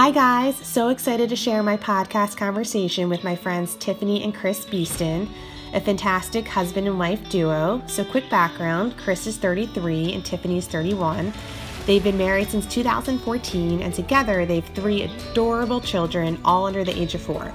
Hi, guys. So excited to share my podcast conversation with my friends Tiffani and Chris Beaston, a fantastic husband and wife duo. So, quick background Chris is 33 and Tiffani is 31. They've been married since 2014, and together they have three adorable children, all under the age of four.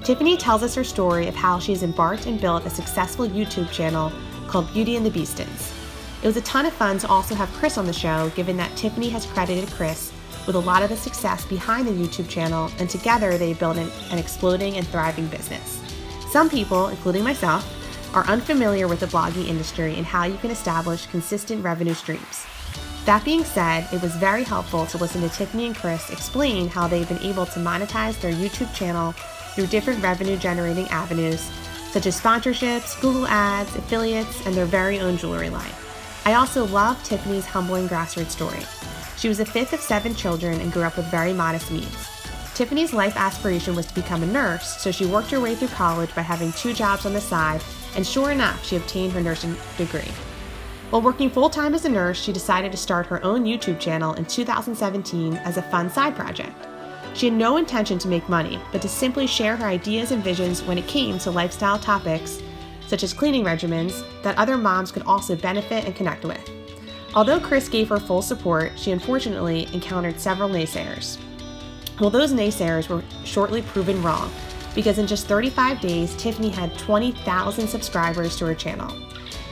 Tiffani tells us her story of how she's embarked and built a successful YouTube channel called Beauty and the Beastons. It was a ton of fun to also have Chris on the show, given that Tiffani has credited Chris with a lot of the success behind the YouTube channel, and together they built an, an exploding and thriving business. Some people, including myself, are unfamiliar with the blogging industry and how you can establish consistent revenue streams. That being said, it was very helpful to listen to Tiffani and Chris explain how they've been able to monetize their YouTube channel through different revenue generating avenues, such as sponsorships, Google Ads, affiliates, and their very own jewelry line. I also love Tiffani's humbling grassroots story. She was the fifth of seven children and grew up with very modest means. Tiffani's life aspiration was to become a nurse, so she worked her way through college by having two jobs on the side, and sure enough, she obtained her nursing degree. While working full time as a nurse, she decided to start her own YouTube channel in 2017 as a fun side project. She had no intention to make money, but to simply share her ideas and visions when it came to lifestyle topics, such as cleaning regimens, that other moms could also benefit and connect with. Although Chris gave her full support, she unfortunately encountered several naysayers. Well, those naysayers were shortly proven wrong, because in just 35 days, Tiffani had 20,000 subscribers to her channel.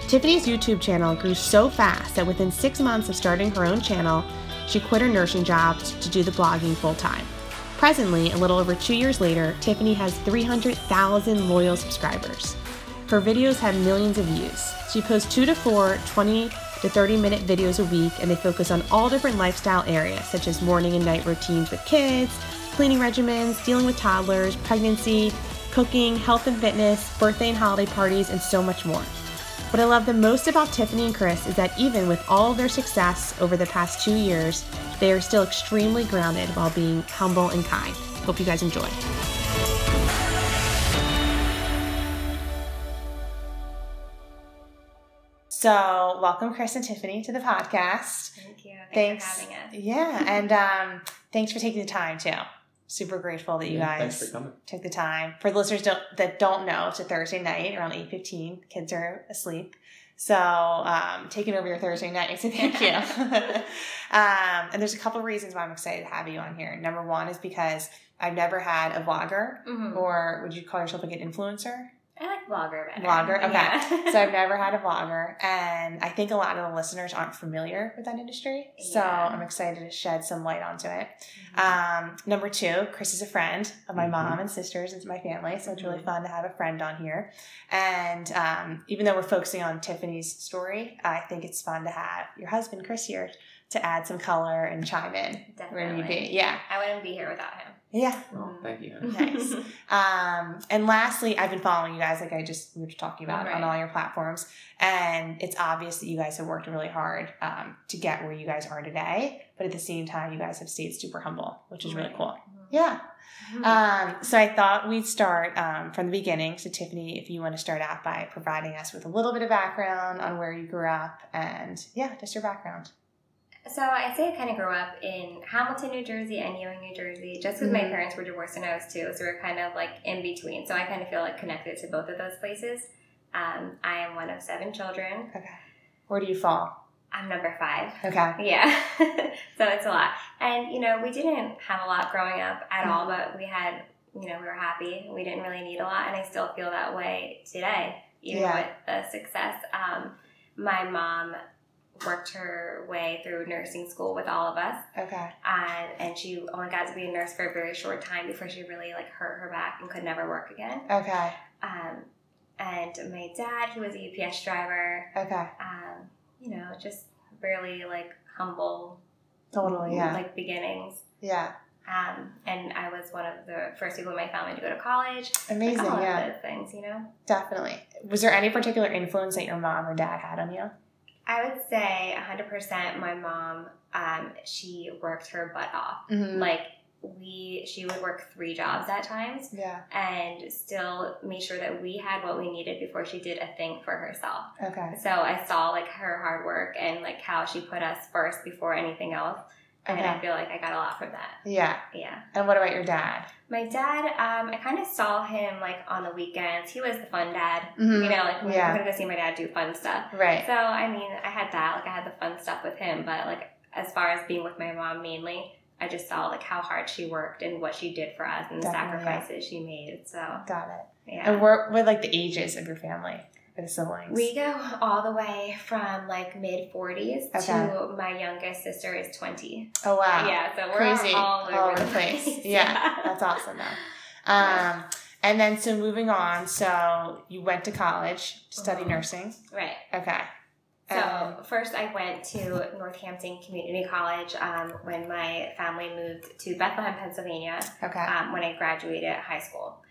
Tiffani's YouTube channel grew so fast that within six months of starting her own channel, she quit her nursing job to do the blogging full time. Presently, a little over two years later, Tiffani has 300,000 loyal subscribers. Her videos have millions of views. She posts two to four 20 to 30 minute videos a week, and they focus on all different lifestyle areas such as morning and night routines with kids, cleaning regimens, dealing with toddlers, pregnancy, cooking, health and fitness, birthday and holiday parties, and so much more. What I love the most about Tiffani and Chris is that even with all their success over the past two years, they are still extremely grounded while being humble and kind. Hope you guys enjoy. So, welcome, Chris and Tiffani, to the podcast. Thank you. Thanks, Thanks. for having us. Yeah, and um, thanks for taking the time too. Super grateful that you Yeah, guys Thanks for coming. took the time. For the listeners don't, that don't know, it's a Thursday night around eight fifteen. Kids are asleep, so um, taking over your Thursday night. So thank you. um, and there's a couple of reasons why I'm excited to have you on here. Number one is because I've never had a vlogger, Mhm. or would you call yourself like an influencer? I like vlogger better. Vlogger, okay. Yeah. so I've never had a vlogger, and I think a lot of the listeners aren't familiar with that industry. So Yeah. I'm excited to shed some light onto it. Mhm. Um, number two, Chris is a friend of my Mhm. mom and sisters and my family, so it's really Mhm. fun to have a friend on here. And um, even though we're focusing on Tiffani's story, I think it's fun to have your husband Chris here to add some color and chime in where you Definitely. be. Yeah, I wouldn't be here without him. Yeah. Well, thank you. Nice. Um, and lastly, I've been following you guys, like I just we were talking about on all your platforms, and it's obvious that you guys have worked really hard um, to get where you guys are today. But at the same time, you guys have stayed super humble, which is really cool. Yeah. Mhm. Um, so I thought we'd start um, from the beginning. So Tiffani, if you want to start out by providing us with a little bit of background on where you grew up, and yeah, just your background. So I say I kind of grew up in Hamilton, New Jersey, and Ewing, New Jersey. Just because my Mhm. parents were divorced when I was two, so we're kind of like in between. So I kind of feel like connected to both of those places. Um, I am one of seven children. Okay. Where do you fall? I'm number five. Okay. Yeah. so it's a lot. And, you know, we didn't have a lot growing up at all, but we had, you know, we were happy. We didn't really need a lot. And I still feel that way today, even Yeah. with the success. Um, my mom worked her way through nursing school with all of us. Okay. And, and she only got to be a nurse for a very short time before she really like hurt her back and could never work again. Okay. Um, and my dad, he was a UPS driver. Okay. Um, you know, just really like humble Totally. Yeah. like beginnings. yeah. Um, and I was one of the first people in my family to go to college. Amazing. like all yeah. things, you know. Definitely. Was there any particular influence that your mom or dad had on you? I would say 100% my mom, um, she worked her butt off. Mm-hmm. Like, we, she would work three jobs at times yeah. and still made sure that we had what we needed before she did a thing for herself. Okay. So I saw like her hard work and like how she put us first before anything else. And I feel like I got a lot from that. Yeah. Yeah. And what about your dad? My dad, um, I kind of saw him like on the weekends. He was the fun dad. Mhm. You know, like we Yeah. we're gonna go see my dad do fun stuff. Right. So I mean, I had that. Like I had the fun stuff with him, but like as far as being with my mom mainly, I just saw like how hard she worked and what she did for us and the Definitely, yeah. sacrifices she made. So Got it. yeah. And what what like the ages of your family, or the siblings? We go all the way from like mid 40s Okay. to my youngest sister is 20. oh wow. Yeah, so we're Crazy. all over All over the place. place. Yeah. That's awesome though. Um, and then so moving on, so you went to college to study Mhm. nursing. Right. Okay. So And- first, I went to Northampton Community College um, when my family moved to Bethlehem, Pennsylvania, okay. um, when I graduated high school.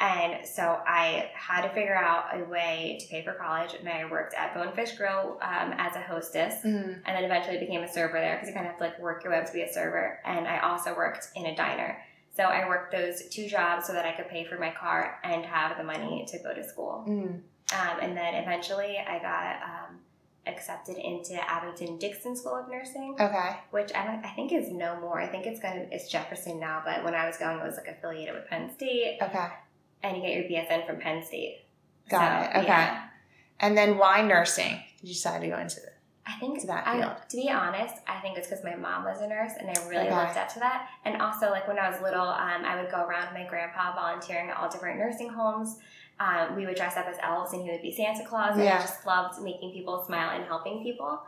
And so I had to figure out a way to pay for college, and I worked at Bonefish Grill um, as a hostess. Mhm. and then eventually became a server there because you kind of have to like work your way up to be a server. And I also worked in a diner. So I worked those two jobs so that I could pay for my car and have the money to go to school. Mhm. Um, and then eventually I got um, accepted into Abington Dixon School of Nursing, Okay. which I, I think is no more. I think it's gonna it's Jefferson now, but when I was going, it was like affiliated with Penn State, Okay. And you get your BSN from Penn State. Got So, it. Okay. yeah. And then why nursing? Did you decide to go into it? I think that I, field. to be honest, I think it's because my mom was a nurse and I really Okay. looked up to that. And also, like when I was little, um, I would go around with my grandpa volunteering at all different nursing homes. Um, we would dress up as elves and he would be Santa Claus. And Yeah. I just loved making people smile and helping people.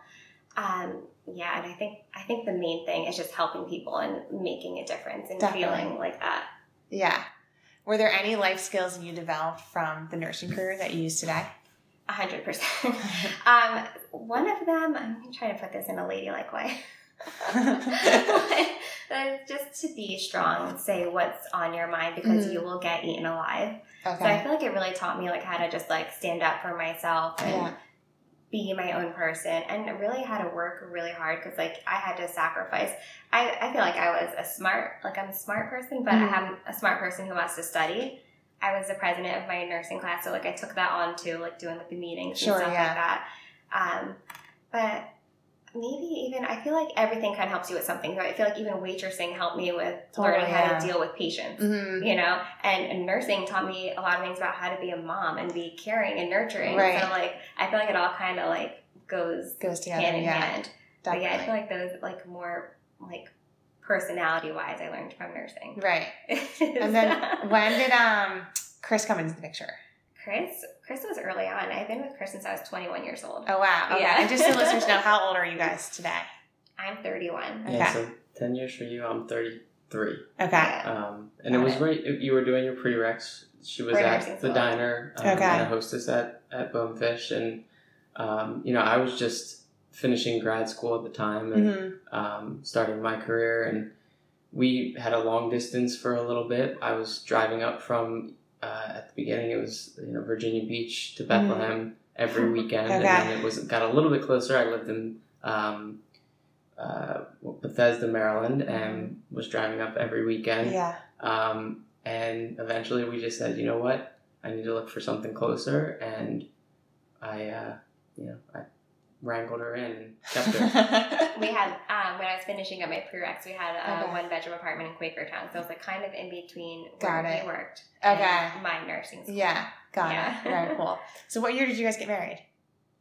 Um, yeah, and I think I think the main thing is just helping people and making a difference and Definitely. feeling like that. Yeah. Were there any life skills you developed from the nursing career that you use today? A hundred percent. Um, one of them, I'm trying to put this in a ladylike way. Just to be strong, say what's on your mind because Mhm. you will get eaten alive. So I feel like it really taught me like how to just like stand up for myself and Yeah. Be my own person and really had to work really hard because like I had to sacrifice. I, I feel like I was a smart, like I'm a smart person, but Mhm. I am a smart person who wants to study. I was the president of my nursing class, so like I took that on too, like doing like the meetings Sure, and stuff yeah. like that. Um, but maybe even I feel like everything kind of helps you with something. So I feel like even waitressing helped me with Totally, learning how yeah. to deal with patients Mhm. you know and, and nursing taught me a lot of things about how to be a mom and be caring and nurturing Right. so like i feel like it all kind of like goes Goes together. hand in yeah. hand but yeah i feel like those like more like personality wise i learned from nursing right. And then when did um Chris come into the picture? Chris chris was early on i've been with chris since i was 21 years old Oh wow. Okay. Yeah. And just so listeners know, how old are you guys today? i'm 31 Okay. Yeah, so 10 years for you, I'm 33. Okay. Um, and it was Got right, you were doing your prereqs. She was For nursing at the school. diner um, Okay. and a hostess at, at Bonefish. And, um, you know, I was just finishing grad school at the time and hmm um, starting my career. And we had a long distance for a little bit. I was driving up from, uh, at the beginning, it was, you know, Virginia Beach to Bethlehem every weekend. And Mm-hmm. Then it was got a little bit closer. I lived in um, uh, Bethesda, Maryland, and was driving up every weekend. Yeah. Um, and eventually we just said, you know what? I need to look for something closer. And I, uh, you know, I wrangled her in kept her. we had um, when I was finishing up my prereqs, we had a Okay. one bedroom apartment in Quakertown, so it was like kind of in between Got where it. we worked Okay. and my nursing school. yeah. Got Yeah. it. Very cool. So what year did you guys get married?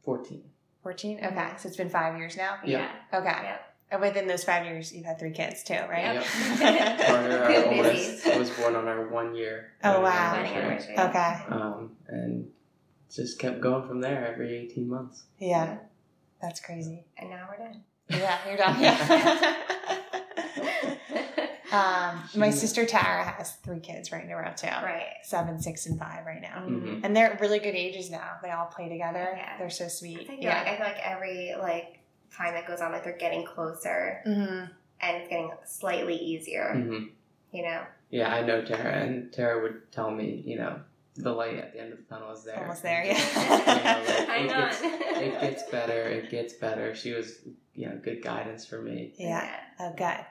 14. 14? Okay. Mhm. So it's been five years now? Yeah. Okay. Yep. And within those five years, you've had three kids too, right? Yep. Carter, our Good oldest, was born on our one year. Oh, wow. Anniversary. anniversary. Okay. Um, and just kept going from there every 18 months. Yeah. That's crazy. And now we're done. Yeah, you're done. Yeah. um, my sister Tara has three kids right in a row too. right. Seven, six, and five right now. Mhm. And they're really good ages now. They all play together. Yeah. They're so sweet. feel, Yeah. like, I feel like every like time that goes on, like they're getting closer hmm and it's getting slightly easier. hmm You know. Yeah, I know Tara, and Tara would tell me, you know, the light at the end of the tunnel is there. Almost there, yeah. you know, like, Hang it on. gets- it gets better. It gets better. She was, you know, good guidance for me. Yeah. Oh, good.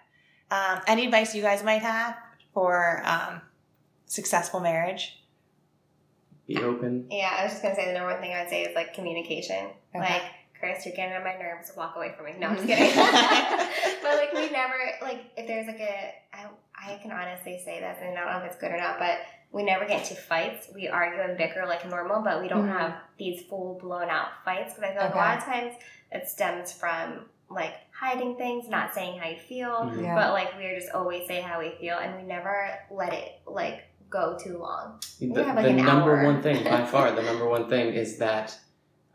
Um, any advice you guys might have for um, successful marriage? Be open. Yeah, I was just gonna say the number one thing I'd say is like communication. Okay. Like Chris, you're getting on my nerves. Walk away from me. No, I'm just kidding. but like we never like if there's like a I, I can honestly say this and I don't know if it's good or not, but we never get into fights. We argue and bicker like normal, but we don't Mhm. have these full blown out fights because I feel like a lot of times it stems from like hiding things, not saying how you feel, Mhm. Yeah. but like we're just always say how we feel and we never let it like go too long. The, have, like, the an number hour. one thing, by far, the number one thing is that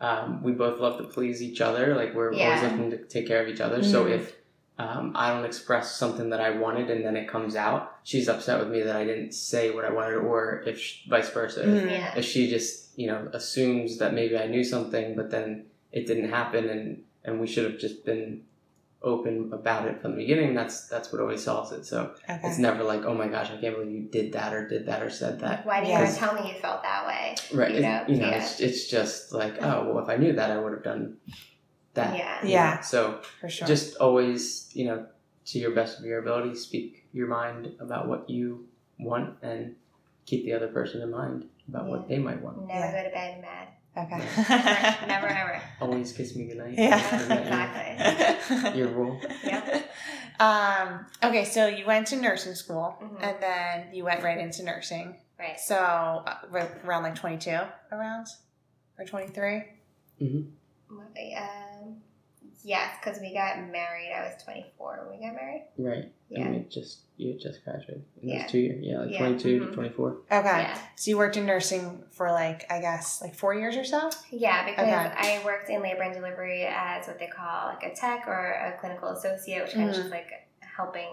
um, we both love to please each other. Like we're Yeah. always looking to take care of each other. So Mhm. if um, I don't express something that I wanted and then it comes out, she's upset with me that I didn't say what I wanted, or if sh- vice versa. If- Mhm. Yeah. If she just you know assumes that maybe I knew something, but then it didn't happen, and and we should have just been open about it from the beginning. That's that's what always solves it. So Okay. it's never like, oh my gosh, I can't believe you did that or did that or said that. Why didn't you ever tell me you felt that way? Right. You it- know, you know, yeah. it's, it's just like, oh, well, if I knew that, I would have done that. Yeah. you Yeah. So For sure. just always, you know, to your best of your ability, speak your mind about what you want and keep the other person in mind about what they might want. Never Yeah. go to bed mad. okay. Never, never ever. Always kiss me goodnight. Yeah. Exactly. Your rule. Yep. Um, okay, so you went to nursing school Mhm. and then you went right into nursing. Right. So uh, around like 22 around or 23? Um, yes, because we got married. I was 24 when we got married. Right. Yeah. And you just you just graduated. In Yeah. those two years. Yeah, like Yeah. 22 Mhm. to 24. Okay. Yeah. So you worked in nursing for like, I guess, like four years or so? Yeah, because Okay. I worked in labor and delivery as what they call like a tech or a clinical associate, which kind of Mhm. just like helping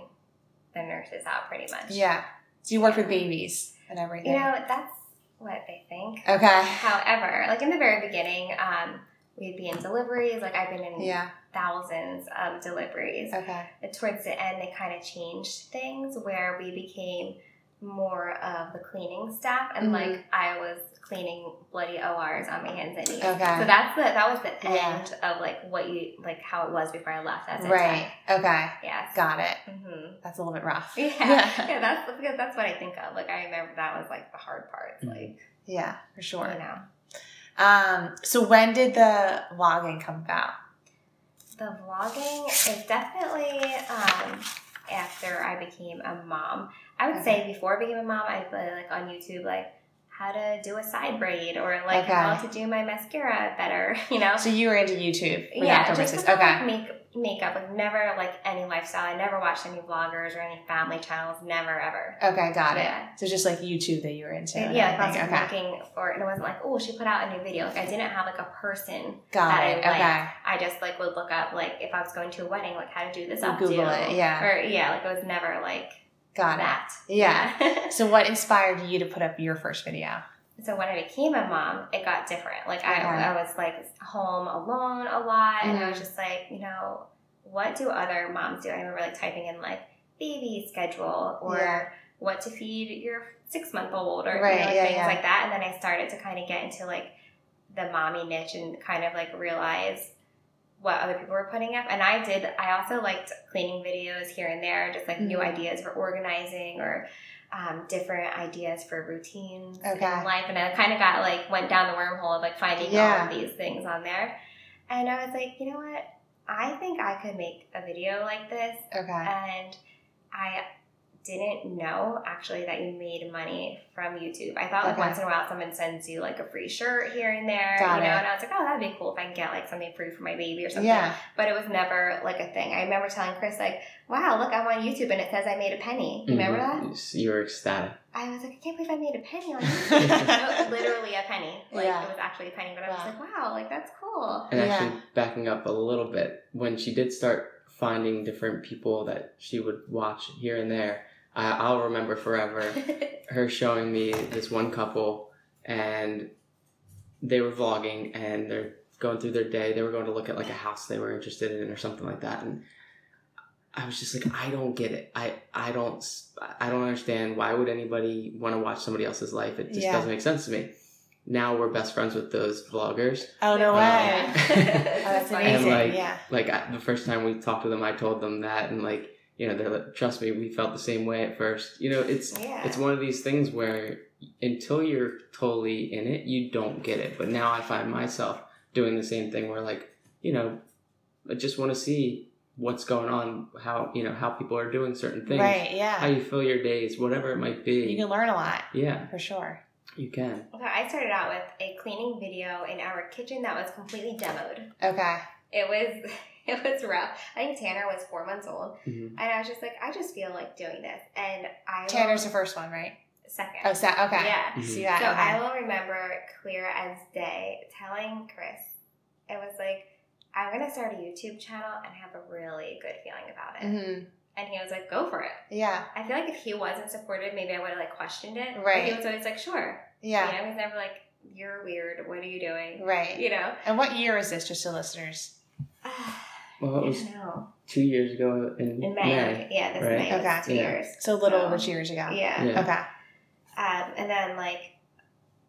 the nurses out pretty much. Yeah. So you worked with babies and everything. You know, that's what they think. okay. However, like in the very beginning, um, we'd be in deliveries. Like I've been in Yeah. Thousands of deliveries. Okay. And towards the end, they kind of changed things where we became more of the cleaning staff, and Mhm. like I was cleaning bloody ORs on my hands and knees. Okay. So that's the that was the Yeah. end of like what you like how it was before I left as a Right. Okay. tech. Yes. Got it. hmm That's a little bit rough. Yeah. yeah, that's because that's what I think of. Like I remember that was like the hard part. Mhm. Like Yeah, for sure. you know, Um, so when did the vlogging come about? The vlogging is definitely um, after I became a mom. I would say before I became a mom, I put like on YouTube like how to do a side braid or like Okay. how to do my mascara better. You know. So you were into YouTube yeah, just about, Okay. like make makeup, like never like any lifestyle. I never watched any vloggers or any family channels. Never ever. Okay, got it. So just like YouTube that you were into. yeah, like I was okay. looking for, and it wasn't like, oh, she put out a new video. Like I didn't have like a person. Got that I it. liked. Okay. I just like would look up like if I was going to a wedding, like how to do this You. Google it, yeah. Or yeah, like it was never like Got that. it. Yeah. Yeah. So what inspired you to put up your first video? So when I became a mom, it got different. Like I, Okay. I was like home alone a lot, and I was Mhm. just like, you know, what do other moms do? I remember like typing in like baby schedule or Yeah. what to feed your six month old or you know, like yeah, things yeah. like that. And then I started to kind of get into like the mommy niche and kind of like realize what other people were putting up. And I did, I also liked cleaning videos here and there, just like new Mhm. ideas for organizing or um, different ideas for routines Okay. in life. And I kind of got like, went down the wormhole of like finding all of these things on there. And I was like, you know what? I think I could make a video like this Okay. and I didn't know actually that you made money from YouTube. I thought like Okay. once in a while someone sends you like a free shirt here and there, Got you know, it. and I was like, oh, that'd be cool if I can get like something free for my baby or something. Yeah. But it was never like a thing. I remember telling Chris like, wow, look, I'm on YouTube and it says I made a penny. You remember that? Mhm. You were ecstatic. I was like, I can't believe I made a penny on YouTube. No, Literally a penny. Like Yeah. it was actually a penny, but I was Wow. like, wow, like that's cool. And Yeah. actually, backing up a little bit, when she did start finding different people that she would watch here and there, I, I'll remember forever her showing me this one couple, and they were vlogging and they're going through their day. They were going to look at like a house they were interested in or something like that, and I was just like, I don't get it. I I don't I don't understand. Why would anybody want to watch somebody else's life? It just Yeah. doesn't make sense to me. Now we're best friends with those vloggers. Oh no Uh, way. Oh, that's amazing. like, yeah. like I, the first time we talked to them, I told them that, and like you know, they're like, trust me, we felt the same way at first. You know, it's Yeah. it's one of these things where until you're totally in it, you don't get it. But now I find myself doing the same thing where like you know, I just want to see what's going on, how you know how people are doing certain things, Right. Yeah, how you fill your days, whatever it might be. You can learn a lot yeah, for sure. you can. Okay, I started out with a cleaning video in our kitchen that was completely demoed. Okay. It was it was rough. I think Tanner was four months old, hmm and I was just like, I just feel like doing this, and I will- Tanner's the first one, right? second. Oh, so, okay. Yeah. Mhm. See that? So okay. I will remember clear as day telling Chris, it was like, I'm gonna start a YouTube channel and have a really good feeling about it. Mhm. And he was like, go for it. Yeah. I feel like if he wasn't supportive, maybe I would have like questioned it. But Right. he was always like, sure. Yeah. You know, he's never like, you're weird. What are you doing? Right. You know. And what year is this, just to listeners? Well, it was don't know. two years ago in, In May. Yeah, this Right. May Okay. two Yeah. years. So a little So, over two years ago. Yeah. Yeah. Okay. Um, and then like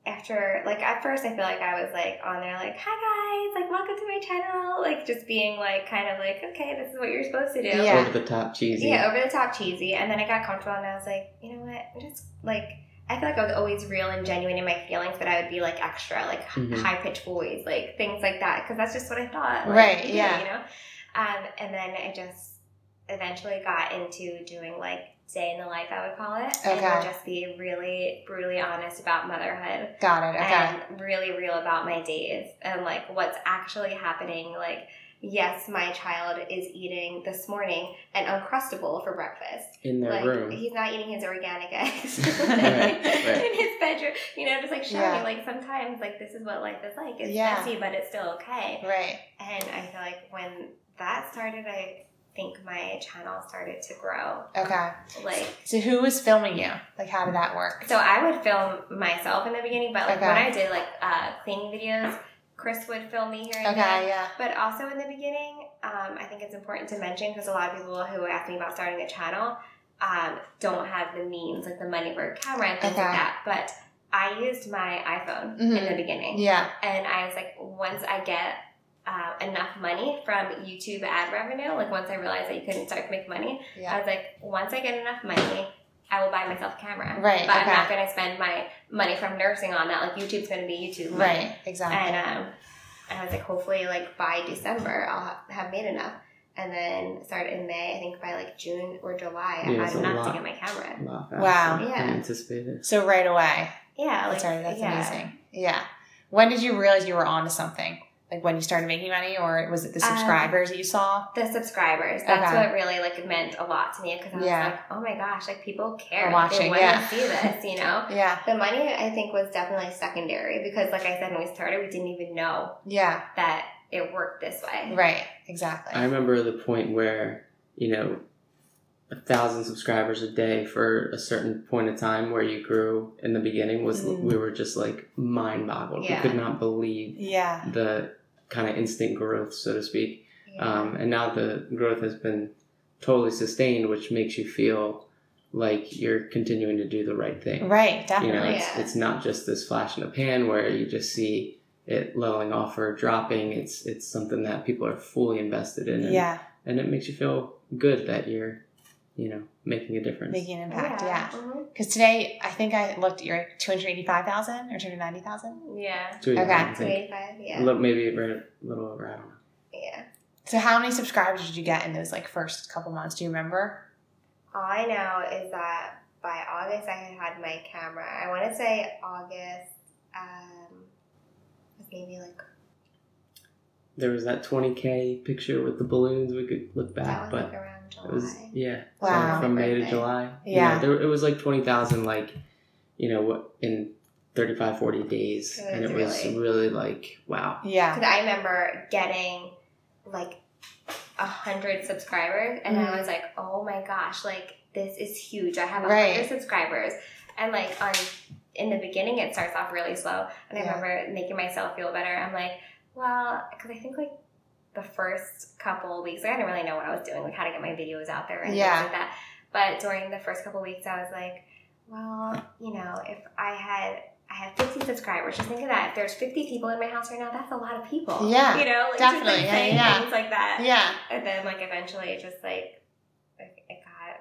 after like at first I feel like I was like on there like hi guys like welcome to my channel like just being like kind of like okay this is what you're supposed to do Yeah. Over the top cheesy. yeah over the top cheesy and then I got comfortable and I was like you know what i just like I feel like I was always real and genuine in my feelings but I would be like extra like Mhm. high pitched voice like things like that because that's just what I thought like, Right, yeah. you know um, and then I just eventually got into doing like day in the life I would call it and Okay. would just be really brutally honest about motherhood Got it. Okay. and really real about my days and like what's actually happening like yes my child is eating this morning an uncrustable for breakfast in their like room. he's not eating his organic eggs Right, right. in his bedroom you know just like showing Yeah. me like sometimes like this is what life is like it's Yeah. messy but it's still okay right. and i feel like when that started i think my channel started to grow Okay. like So who was filming you? Like, how did that work? So I would film myself in the beginning, but like Okay. when I did like uh, cleaning videos, Chris would film me here and there. Okay. Yeah. But also in the beginning, um, I think it's important to mention because a lot of people who ask me about starting a channel um, don't have the means, like the money for a camera and things Okay. like that. But I used my iPhone Mhm. in the beginning, Yeah. and I was like, once I get uh, enough money from YouTube ad revenue, like once I realized that you couldn't start to make money, I was like, once I get enough money, I will buy myself a camera. Right, But I'm not going to spend my money from nursing on that. Like YouTube's going to be YouTube. money. Right. Exactly. And um, and I was like, hopefully, like by December, I'll ha- have made enough. And then started in May. I think by like June or July, I Yeah, it's had a enough to get my camera. A lot faster Wow. than Yeah. anticipated. so right away. Yeah, like That's right. That's yeah. amazing. Yeah. When did you realize you were onto something? Like when you started making money, or was it the Um, subscribers that you saw? The subscribers. That's Okay. what really like meant a lot to me because I was Yeah. like, oh my gosh, like people care. Are Like, watching, they want yeah. to see this, you know. Yeah. The money, I think, was definitely secondary because, like I said, when we started, we didn't even know Yeah. that it worked this way. Right. Exactly. I remember the point where, you know, a thousand subscribers a day for a certain point of time where you grew in the beginning was Mm. we were just like mind boggled. Yeah. We could not believe yeah. the kind of instant growth, so to speak. Yeah. Um, and now the growth has been totally sustained, which makes you feel like you're continuing to do the right thing. Right. definitely. You know, it's, Yeah. it's not just this flash in the pan where you just see it leveling off or dropping. It's it's something that people are fully invested in, and, Yeah. and it makes you feel good that you're, you know, making a difference. Making an impact. Yeah. Because today, I think I looked. You're two hundred eighty-five thousand or two hundred ninety thousand. Yeah. Two Okay. I think. 285, A yeah. little, maybe right, a little over. I don't know. Yeah. So how many subscribers did you get in those like first couple months? Do you remember? All I know is that by August, I had had my camera. I want to say August, um, was maybe like, There was that 20k picture with the balloons. We could look that back, was but like around July. It was yeah. Wow. From, from May to Birthday. July. You Yeah. know, there, it was like 20,000, like you know, in 35, 40 days, It and it was was really- really like wow. Yeah. Because I remember getting like a hundred subscribers, and Mhm. I was like, "Oh my gosh! Like this is huge! I have a Right. hundred subscribers." And like on in the beginning, it starts off really slow, and I Yeah. remember making myself feel better. I'm like, well, because I think like the first couple of weeks, like, I didn't really know what I was doing, like how to get my videos out there and Yeah. things like that. But during the first couple of weeks, I was like, well, you know, if I had I have 50 subscribers. Just think of that. If there's 50 people in my house right now, that's a lot of people. Yeah, You know, like, definitely. Just, like, Yeah, saying yeah. things like that. Yeah. And then, like, eventually it just, like, it got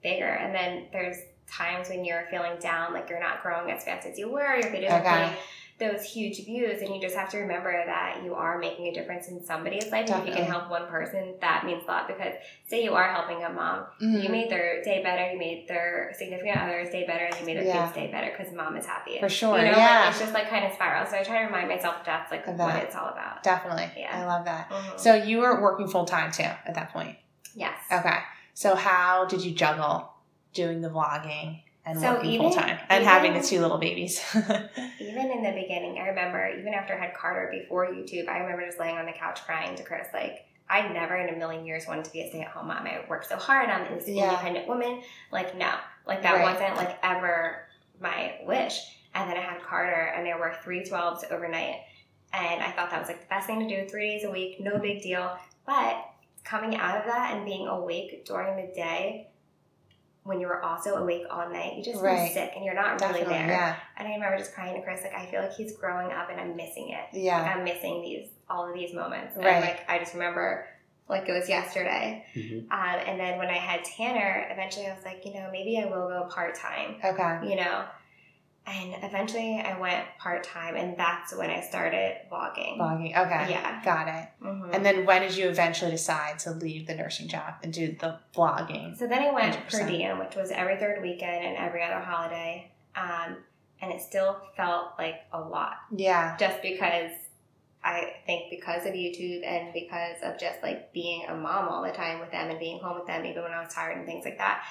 bigger. And then there's times when you're feeling down, like you're not growing as fast as you were, your videos are Okay. getting those huge views, and you just have to remember that you are making a difference in somebody's life. And if you can help one person, that means a lot because say you are helping a mom, Mhm. you made their day better, you made their significant other's day better, and you made their Yeah. kids' day better because mom is happy. For sure, You know, yeah. like, it's just like kind of spiral. So I try to remind myself that's like Of what it's all about. Definitely. Yeah. I love that. Mhm. So you were working full time too at that point. yes. Okay. So how did you juggle doing the vlogging and So working even- full time and having the two little babies? Even in the beginning, I remember, even after I had Carter before YouTube, I remember just laying on the couch crying to Chris, like, I never in a million years wanted to be a stay at home mom. I worked so hard. I'm this Yeah. independent woman. Like, no. Like, that Right. wasn't, like, ever my wish. And then I had Carter, and there were three 12s overnight. And I thought that was, like, the best thing to do three days a week, no big deal. But coming out of that and being awake during the day, when you were also awake all night, you just Right. feel sick and you're not really Definitely. there. Yeah. And I remember just crying to Chris, like, I feel like he's growing up and I'm missing it. Like, Yeah. I'm missing these, all of these moments. Right. And, like, I just remember, like, it was yesterday. Mhm. Um, and then when I had Tanner, eventually I was like, you know, maybe I will go part time, Okay. you know? And eventually I went part time, and that's when I started vlogging. Vlogging. Okay. Yeah. Got it. Mhm. And then when did you eventually decide to leave the nursing job and do the vlogging? So then I went 100%. per diem, which was every third weekend and every other holiday. Um, and it still felt like a lot. Yeah. just because I think because of YouTube and because of just like being a mom all the time with them and being home with them, even when I was tired and things like that.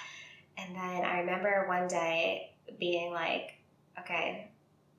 And then I remember one day being like, okay,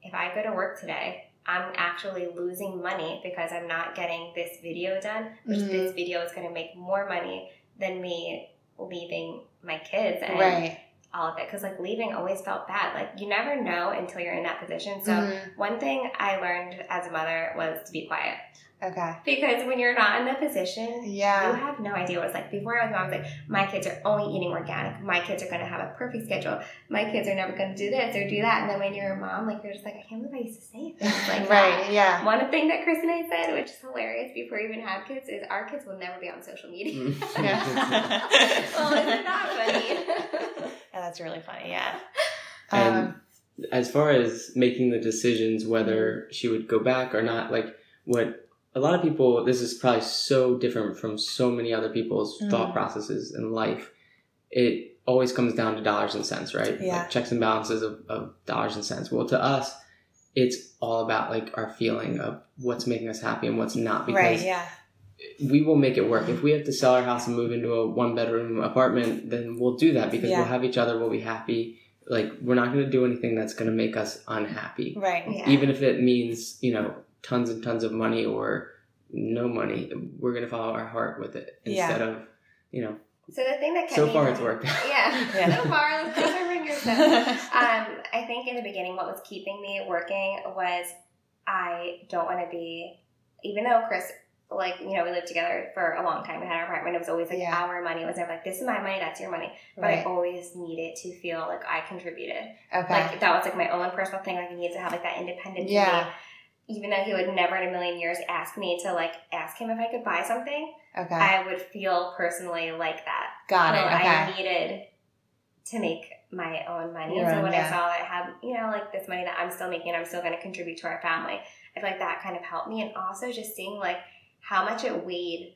if I go to work today, I'm actually losing money because I'm not getting this video done, which Mhm. this video is going to make more money than me leaving my kids and Right. all of it. Because like leaving always felt bad. Like you never know until you're in that position. So Mhm. one thing I learned as a mother was to be quiet. Okay. Because when you're not in the position, yeah, you have no idea what it's like. Before I was mom, I was like, my kids are only eating organic. My kids are going to have a perfect schedule. My kids are never going to do this or do that. And then when you're a mom, like, you're just like, I can't believe I used to say things like that. right. Yeah. One thing that Chris and I said, which is hilarious before we even had kids, is our kids will never be on social media. Yeah. well, isn't that funny? Yeah, that's really funny. Yeah. And Um, as far as making the decisions whether she would go back or not, like what a lot of people, this is probably so different from so many other people's Mhm. thought processes in life. It always comes down to dollars and cents, right? Yeah. Like checks and balances of, of dollars and cents. Well, to us, it's all about like our feeling of what's making us happy and what's not. Because right. Yeah. we will make it work. If we have to sell our house and move into a one bedroom apartment, then we'll do that because Yeah. we'll have each other, we'll be happy. Like we're not going to do anything that's going to make us unhappy, Right. Yeah. even if it means you know tons and tons of money or no money. We're going to follow our heart with it Yeah. instead of you know. So the thing that kept So me far, from- it's worked. out. Yeah. Yeah. So far, let's cross our fingers. um, I think in the beginning, what was keeping me working was I don't want to be, even though Chris, like, you know, we lived together for a long time. We had our apartment. It was always like Yeah. our money. It was never like, this is my money, that's your money. But I always needed to feel like I contributed. Okay. Like, that was like my own personal thing. Like, I needed to have like that independence. in Yeah. Even though he would never in a million years ask me to like ask him if I could buy something, okay. I would feel personally like that. Got it. Okay. I needed to make my own money. Your so own, when yeah. I saw that I had, you know, like this money that I'm still making, I'm still going to contribute to our family. I feel like that kind of helped me. And also just seeing like how much it weighed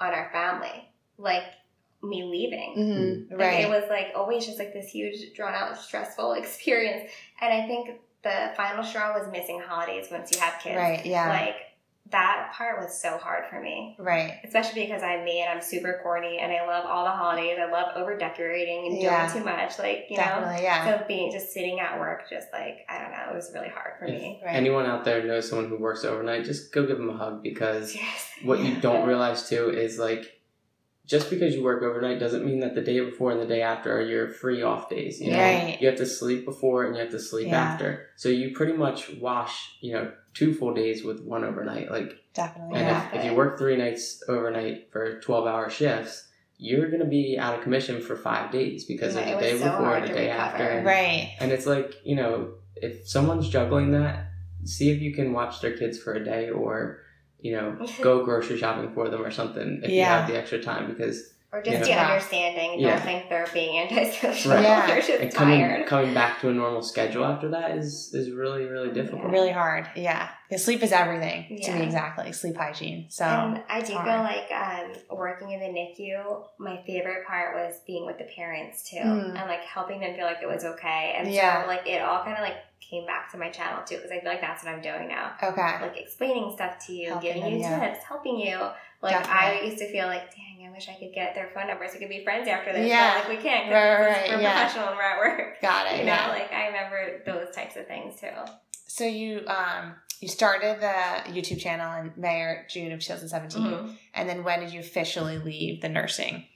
on our family, like me leaving. Mhm. Like, Right. it was like always just like this huge, drawn out, stressful experience. And I think the final straw was missing holidays once you have kids. Right. Yeah. Like that part was so hard for me right. especially because I'm me and I'm super corny and I love all the holidays. I love over decorating and Yeah. doing too much, like you know. Definitely. Yeah. So being just sitting at work, just like I don't know, it was really hard for me. right. Anyone out there knows someone who works overnight? Just go give them a hug because Yes. what you don't realize too is like just because you work overnight doesn't mean that the day before and the day after are your free off days. You know, Right. you have to sleep before and you have to sleep Yeah. after. So you pretty much wash, you know, two full days with one overnight. Like, Definitely. and Yeah. if, if you work three nights overnight for twelve hour shifts, you're gonna be out of commission for five days because Yeah, of it the day so before hard and the to day recover. after. Right. And it's like, you know, if someone's juggling that, see if you can watch their kids for a day or, you know, go grocery shopping for them or something if you have the extra time because Or just Yeah. be Yeah. understanding. Yeah. Don't think they're being antisocial. Right. Yeah. They're just and coming tired. coming back to a normal schedule after that is is really really difficult. Really hard. Yeah. Because sleep is everything to me, exactly. Sleep hygiene. So, And I do hard. feel like um, working in the NICU, my favorite part was being with the parents too, Mm. and like helping them feel like it was okay. And Yeah. so like it all kind of like came back to my channel too, because I feel like that's what I'm doing now. okay. Like explaining stuff to you, Helping giving you them, yeah. tips, helping you. Like I Definitely. used used to feel like, dang, I wish I could get their phone numbers. We could be friends after this. Yeah. But, like we can't. 'cause Right, right, We're yeah. professional and we're at work. Got it. You know, yeah. like I remember those types of things too. So you um you started the YouTube channel in May or June of 2017, Mhm. and then when did you officially leave the nursing?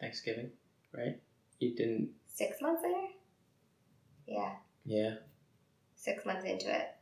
Thanksgiving, right? You didn't. Six months later. Yeah. Yeah. six months into it.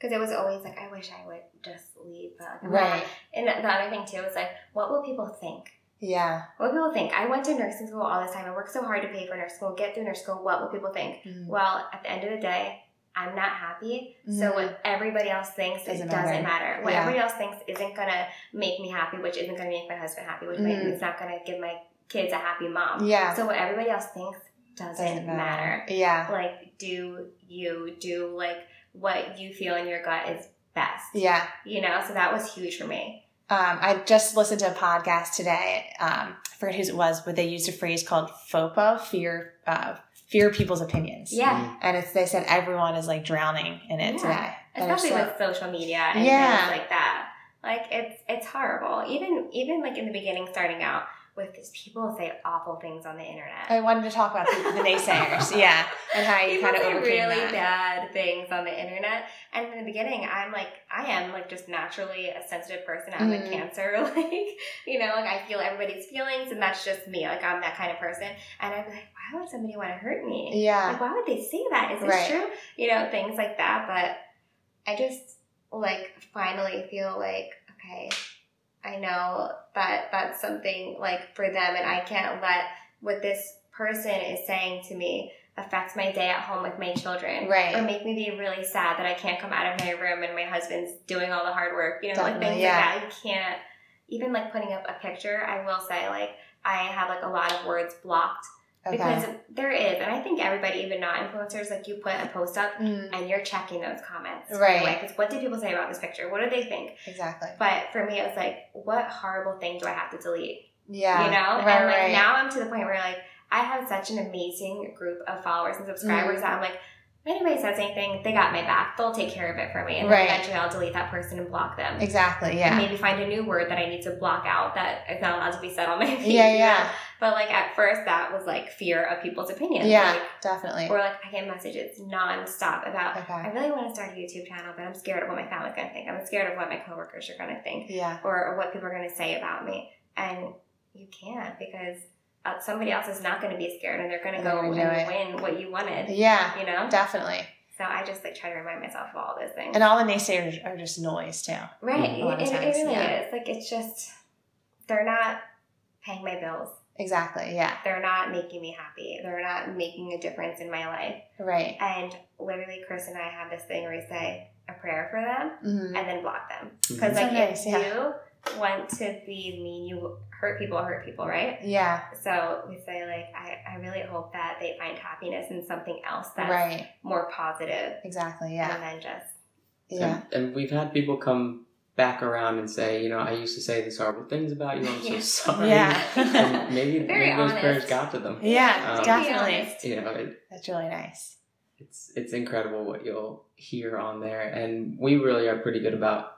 Because it was always like, I wish I would just leave. But like, Right. And the other thing too is like, what will people think? Yeah. What will people think? I went to nursing school all this time. I worked so hard to pay for nursing school, get through nursing school. What will people think? Mhm. Well, at the end of the day, I'm not happy. So Mhm. what everybody else thinks Doesn't it doesn't matter. matter. What Yeah. everybody else thinks isn't gonna make me happy, which isn't gonna make my husband happy, which might- Mhm. it's not gonna give my kids a happy mom. Yeah. So what everybody else thinks doesn't, matter Yeah. like do you do like what you feel in your gut is best Yeah. you know so that was huge for me Um, I just listened to a podcast today. Um, I forget whose it was, but they used a phrase called FOPA, fear, uh, fear people's opinions. yeah And it's they said everyone is like drowning in it Yeah. today. And it's especially so- with social media and Yeah. things like that like it's it's horrible even even like in the beginning starting out with these people say awful things on the internet I wanted to talk about the, the naysayers, yeah, and how you kind of overcame really that. bad things on the internet, and in the beginning, I'm like, I am like just naturally a sensitive person. I'm Mhm. like cancer, like you know, like I feel everybody's feelings, and that's just me. Like I'm that kind of person, and I'd be like, why would somebody want to hurt me? Yeah, Like, why would they say that? Is this Right. true? You know, things like that. But I just like finally feel like, okay, I know that that's something like for them, and I can't let what this person is saying to me affect my day at home with my children. Right. Or make me be really sad that I can't come out of my room and my husband's doing all the hard work. You know, like things yeah. like that. You can't even like putting up a picture, I will say like I have like a lot of words blocked okay. because there is, and I think everybody, even not influencers, like you put a post up Mm, and you're checking those comments. Right. Because what do people say about this picture? What do they think? exactly. But for me, it was like, what horrible thing do I have to delete? Yeah, You know? right, and like right. now I'm to the point where like I have such an amazing group of followers and subscribers Mm. that I'm like, anybody says anything, they got my back. They'll take care of it for me. And Right. eventually I'll delete that person and block them. exactly. And Yeah, maybe find a new word that I need to block out that is not allowed to be said on my feed. yeah, yeah, But like at first, that was like fear of people's opinions. yeah, Like, definitely. or like I get messages nonstop about Okay. I really want to start a YouTube channel, but I'm scared of what my family's gonna think. I'm scared of what my coworkers are gonna think, Yeah, or, or what people are gonna say about me. And you can't because somebody else is not gonna be scared, and they're gonna go and win what you wanted. yeah, You know. definitely. So I just like try to remind myself of all those things. And all the naysayers are just noise too. right. It, it, really yeah. is. Like it's just they're not paying my bills. Exactly. Yeah. They're not making me happy. They're not making a difference in my life. Right. And literally, Chris and I have this thing where we say a prayer for them hmm and then block them. Because So like nice, if yeah. you want to be mean, you hurt people, hurt people, right? Yeah. So we say like, I, I really hope that they find happiness in something else that's Right. more positive Exactly. Yeah. and then just Yeah. And, and we've had people come back around and say, you know, I used to say these horrible things about you. I'm so sorry. Yeah. and maybe, Very maybe those honest. prayers got to them. Yeah. Um, definitely. You know, it, That's really nice. it's it's incredible what you'll hear on there, and we really are pretty good about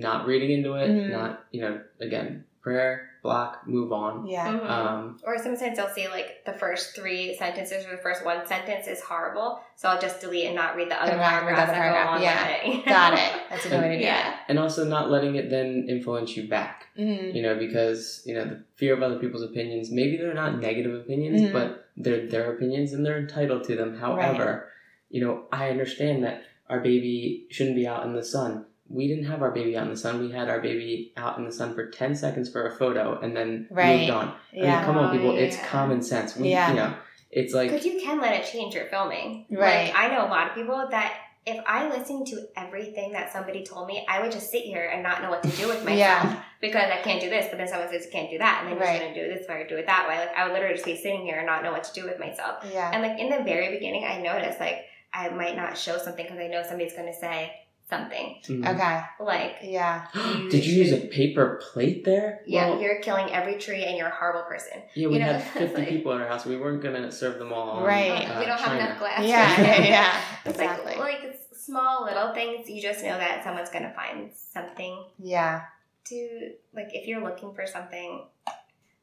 not reading into it. Mhm. Not you know, again, prayer, block, move on. Yeah. Mhm. Um, Or sometimes I'll see like the first three sentences or the first one sentence is horrible, so I'll just delete and not read the other And not the paragraphs other that go along Yeah. with it. Got it. That's a good way to do Yeah. and also not letting it then influence you back. Mm-hmm. You know, because you know the fear of other people's opinions. Maybe they're not negative opinions, Mhm. but they're their opinions and they're entitled to them. However, you know, I understand that our baby shouldn't be out in the sun. We didn't have our baby out in the sun. We had our baby out in the sun for ten seconds for a photo and then Right. moved on. I Yeah. mean, come on, Oh, people. It's yeah. common sense. We, Yeah. You know, it's like Because you can let it change your filming. Right. Like, I know a lot of people that if I listened to everything that somebody told me, I would just sit here and not know what to do with myself Yeah. because I can't do this. But then someone says you can't do that, and then Right. you shouldn't do it this way or do it that way. Like I would literally just be sitting here and not know what to do with myself. Yeah. And like in the very beginning, I noticed like I might not show something because I know somebody's going to say something Mhm. Okay. like, Yeah. Did you use a paper plate there? "Yeah, Well, you're killing every tree and you're a horrible person." yeah, we you know, had 50 like- people in our house. We weren't going to serve them all. on, Right. uh, we don't have enough glass. Yeah. Yeah. yeah. It's Exactly. like like small little things. You just know that someone's going to find something Yeah. to like. If you're looking for something,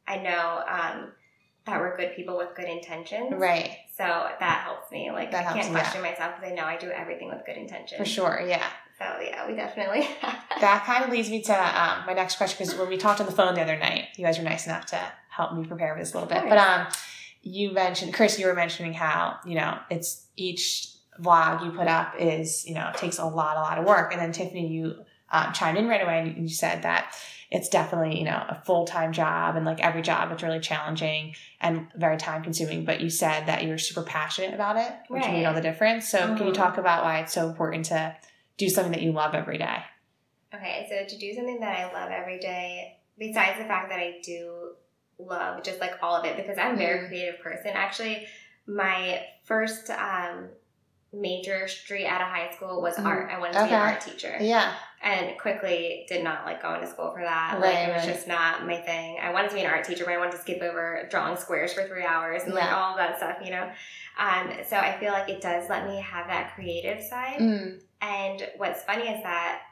I know um, that we're good people with good intentions. Right. So that helps me. Like That I helps, can't yeah. question myself because I know I do everything with good intention. For sure. Yeah. So yeah, we definitely. That kind of leads me to um, my next question because when we talked on the phone the other night, you guys were nice enough to help me prepare for this a little bit. But um, you mentioned, Chris, you were mentioning how you know it's each vlog you put up is you know takes a lot, a lot of work, and then Tiffani, you um, chimed in right away and you said that it's definitely you know a full time job and like every job it's really challenging and very time consuming. But you said that you're super passionate about it, which made all the difference. So can you Mhm. talk about why it's so important to do something that you love every day? Okay, so to do something that I love every day, besides the fact that I do love just like all of it, because I'm a very Mhm. creative person. Actually, my first um, major street out of high school was Mhm. art. I wanted to be an art teacher, Yeah. and quickly did not like going to school for that. Right, like it was right. just not my thing. I wanted to be an art teacher, but I wanted to skip over drawing squares for three hours and like all that stuff, you know. Um, so I feel like it does let me have that creative side. Mm. And what's funny is that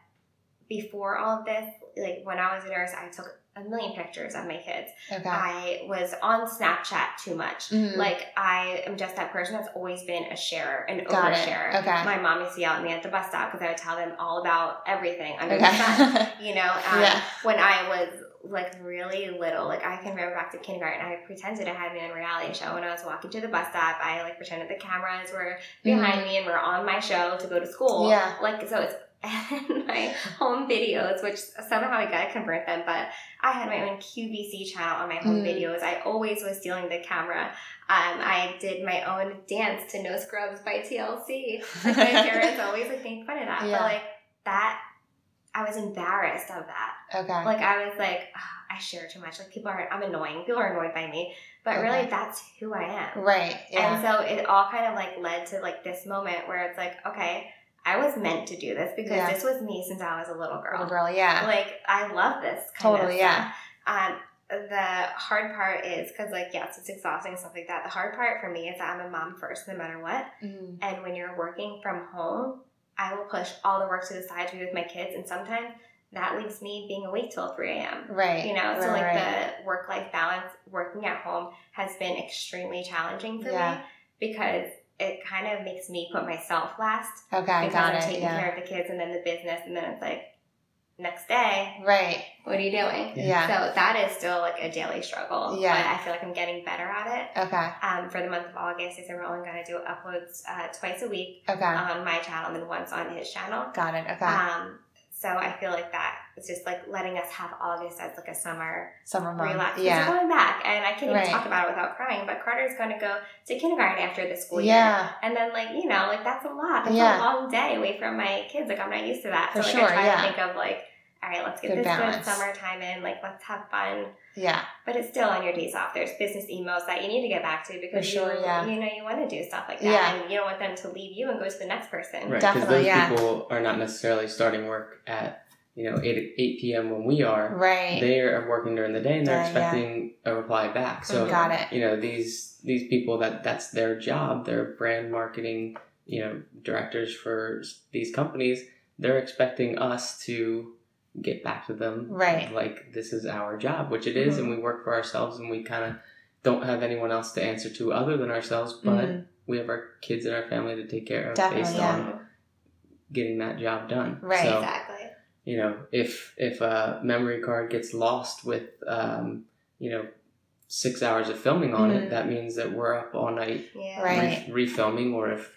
before all of this, like when I was a nurse, I took a million pictures of my kids. Okay. I was on Snapchat too much. Mhm. Like I am just that person that's always been a sharer, an Got it. Okay. My mom used to yell at me at the bus stop because I would tell them all about everything under the sun. okay. You know, um, Yeah. when I was like really little, like I can remember back to kindergarten, I pretended I had my own reality show. When I was walking to the bus stop, I like pretended the cameras were behind me and were on my show to go to school. Mm-hmm. Yeah. Like so, it's and my home videos, which somehow I gotta convert them, but I had my own QVC channel on my home Mm. videos. I always was stealing the camera. Um, I did my own dance to No Scrubs by TLC. Like my parents always like make fun of that, Yeah. but like that, I was embarrassed of that. Okay. Like I was like, "Ah, I share too much. Like people are, I'm annoying. People are annoyed by me, but really that's who I am. right. Yeah. And so it all kind of like led to like this moment where it's like, okay, I was meant to do this because Yeah. this was me since I was a little girl. Little girl. Yeah. Like I love this kind Totally, yeah. Um, the hard part is because like yes, it's exhausting and stuff like that. The hard part for me is that I'm a mom first, no matter what. Mhm. And when you're working from home, I will push all the work to the side to be with my kids, and sometimes that leaves me being awake till 3 a.m. Right. You know, so Right, like right. the work life balance, working at home has been extremely challenging for Yeah. me because it kind of makes me put myself last Okay. because Got I'm it. taking Yeah. care of the kids and then the business, and then it's like next day, Right. what are you doing? Yeah. So that is still like a daily struggle. Yeah. But I feel like I'm getting better at it. Okay. Um, for the month of August, I said we're only going to do uploads uh, twice a week Okay. on my channel and then once on his channel. Got it. Okay. Um, so I feel like that it's just like letting us have August as like a summer Summer month. relax. 'Cause Yeah. We're going back, and I can't even Right. talk about it without crying. But Carter's going to go to kindergarten after the school Yeah. year, and then like you know, like that's a lot. That's Yeah. a long day away from my kids. Like I'm not used to that. For so like sure, I try yeah. to think of like, all right, let's get Good this balance. good summertime in. Like let's have fun. Yeah. But it's still on your days off. There's business emails that you need to get back to because For sure, you, yeah. you know you want to do stuff like that, Yeah. and you don't want them to leave you and go to the next person. Right, because those yeah. people are not necessarily starting work at you know eight eight p.m. when we are. Right. They are working during the day and they're Yeah, yeah. expecting a reply back. So Got it. you know these these people that that's their job. They're brand marketing you know directors for these companies. They're expecting us to get back to them Right. like this is our job which it is, and we work for ourselves and we kind of don't have anyone else to answer to other than ourselves but Mhm. we have our kids and our family to take care of Definitely, based yeah. on getting that job done. Right. So, Exactly. You know, if if a memory card gets lost with um, you know, six hours of filming on Mhm. it, that means that we're up all night Yeah. Right. re- refilming or if,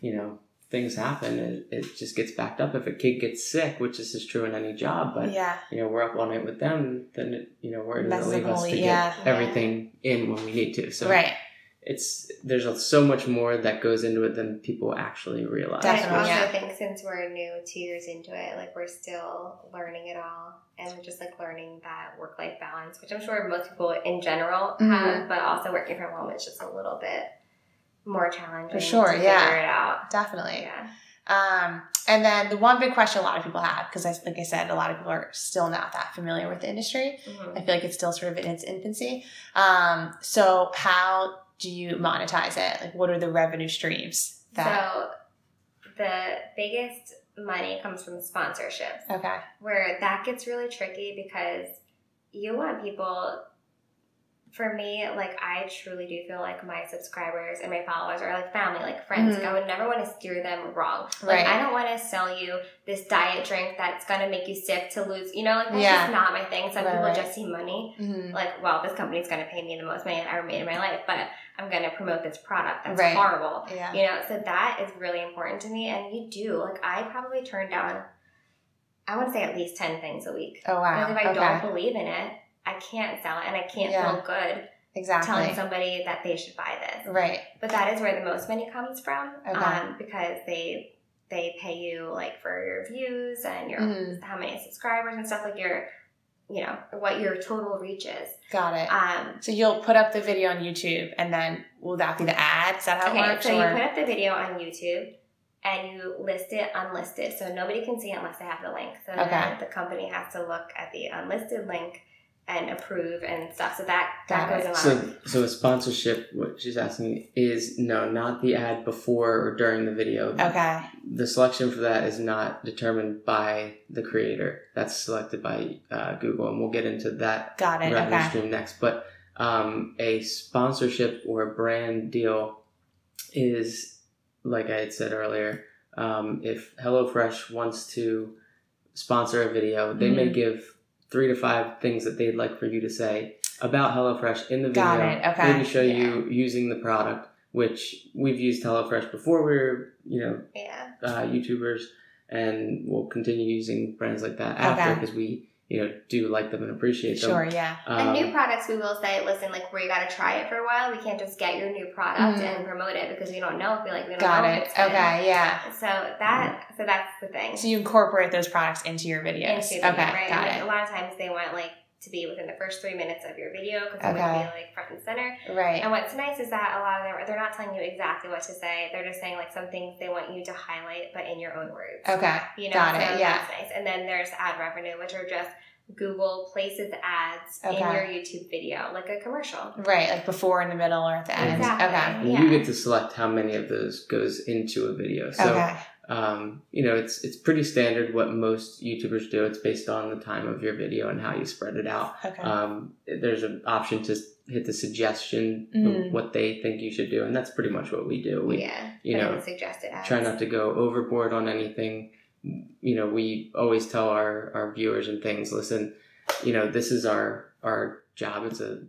you know, things happen, it, it just gets backed up. If a kid gets sick, which this is true in any job, but yeah. you know, we're up all night with them, then it, you know, we're going to Messes leave us to whole- get yeah. everything in when we need to. So right. It's there's so much more that goes into it than people actually realize. But I also yeah. think since we're new, two years into it, like we're still learning it all, and we're just like learning that work life balance, which I'm sure most people in general Mhm. have, but also working from home is just a little bit more challenging. For sure, to yeah. Figure it out. Definitely. Yeah. Um, and then the one big question a lot of people have, because I, like I said, a lot of people are still not that familiar with the industry. Mhm. I feel like it's still sort of in its infancy. Um, so how do you monetize it? Like, what are the revenue streams? That So the biggest money comes from sponsorships. okay, where that gets really tricky because you want people for me like i truly do feel like my subscribers and my followers are like family like friends Mhm. i would never want to steer them wrong like right? i don't want to sell you this diet drink that's going to make you sick to lose you know like that's Yeah. just not my thing some Right, people right. just see money Mhm. like well this company's going to pay me the most money i've ever made in my life but i'm going to promote this product that's horrible Yeah. you know, so that is really important to me. And you do, like, I probably turn down, I would say at least 10 things a week. Oh wow. Because if I okay. don't believe in it, I can't sell it and I can't Yeah. feel good exactly. telling somebody that they should buy this. Right. But that is where the most money comes from Okay. um, because they they pay you like for your views and your Mhm. how many subscribers and stuff like your you know what your total reach is. Got it. Um, so you'll put up the video on YouTube, and then will that be the ad? Is that how it works? so or- you put up the video on YouTube and you list it unlisted. So nobody can see it unless they have the link. So Okay. then the company has to look at the unlisted link and approve and stuff. So that, that Got goes it. along. So, so a sponsorship, what she's asking is no, not the ad before or during the video. okay. The selection for that is not determined by the creator. That's selected by uh, Google, and we'll get into that Got it. revenue Okay. stream next. But um, a sponsorship or a brand deal is, like I had said earlier, um, if HelloFresh wants to sponsor a video, they may Mhm. give three to five things that they'd like for you to say about HelloFresh in the video. Got it, okay. Maybe show you using the product, which we've used HelloFresh before. We are you know yeah. uh, YouTubers, and we'll continue using brands like that after Okay. because we you know do like them and appreciate them. Sure. Yeah. and Um, new products, we will say, listen, like, we got to try it for a while. We can't just get your new product Mhm. and promote it because we don't know if we like, we don't Got know it. if it's good. Okay. Yeah. So that, so that's the thing. So you incorporate those products into your videos. into video, okay. right? Got like, it. A lot of times they want like to be within the first three minutes of your video because they Okay. want to be like front and center. Right. And what's nice is that a lot of them they're not telling you exactly what to say. They're just saying like some things they want you to highlight, but in your own words. Okay. You know, Got so it. Yeah. that's nice. And then there's ad revenue, which are just Google places ads in your YouTube video, like a commercial. Right. Like before, in the middle, or at the end. Exactly. Okay. and yeah. you get to select how many of those goes into a video. So okay. Um, you know it's it's pretty standard what most YouTubers do. It's based on the time of your video and how you spread it out. Okay. Um, there's an option to hit the suggestion of what they think you should do, and that's pretty much what we do. We yeah. you know, suggested try not to go overboard on anything. You know, we always tell our, our viewers and things, listen, you know, this is our our job. It's a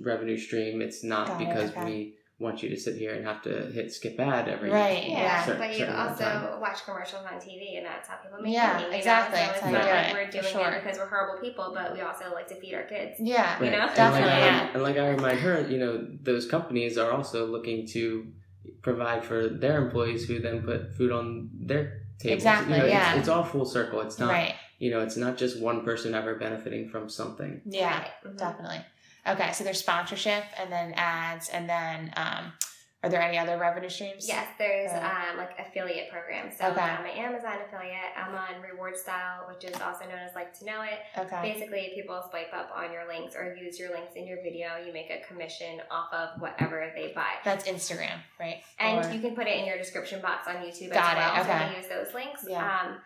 revenue stream. It's not Got it, because okay. we want you to sit here and have to hit skip ad every Right, Yeah, Yeah. but you certain amount of also time. watch commercials on TV, and that's how people make Yeah, money. you know? exactly. So it's not you like it, we're doing sure. it because we're horrible people, but we also like to feed our kids. yeah. you know? And Definitely, like I. And like I remind her, you know, those companies are also looking to provide for their employees who then put food on their tables. Exactly, You know, yeah. It's, it's all full circle. It's not, Right. you know, it's not just one person ever benefiting from something. Yeah. Right. Mhm. Definitely. Okay. So there's sponsorship, and then ads, and then um, are there any other revenue streams? Yes, there's um, like affiliate programs. So Okay. I'm an Amazon affiliate. I'm on Reward Style, which is also known as Like to Know It. Okay. Basically, people swipe up on your links or use your links in your video. You make a commission off of whatever they buy. That's Instagram, right? And Or- you can put it in your description box on YouTube Got it, as well. So okay. you use those links. Yeah. Um,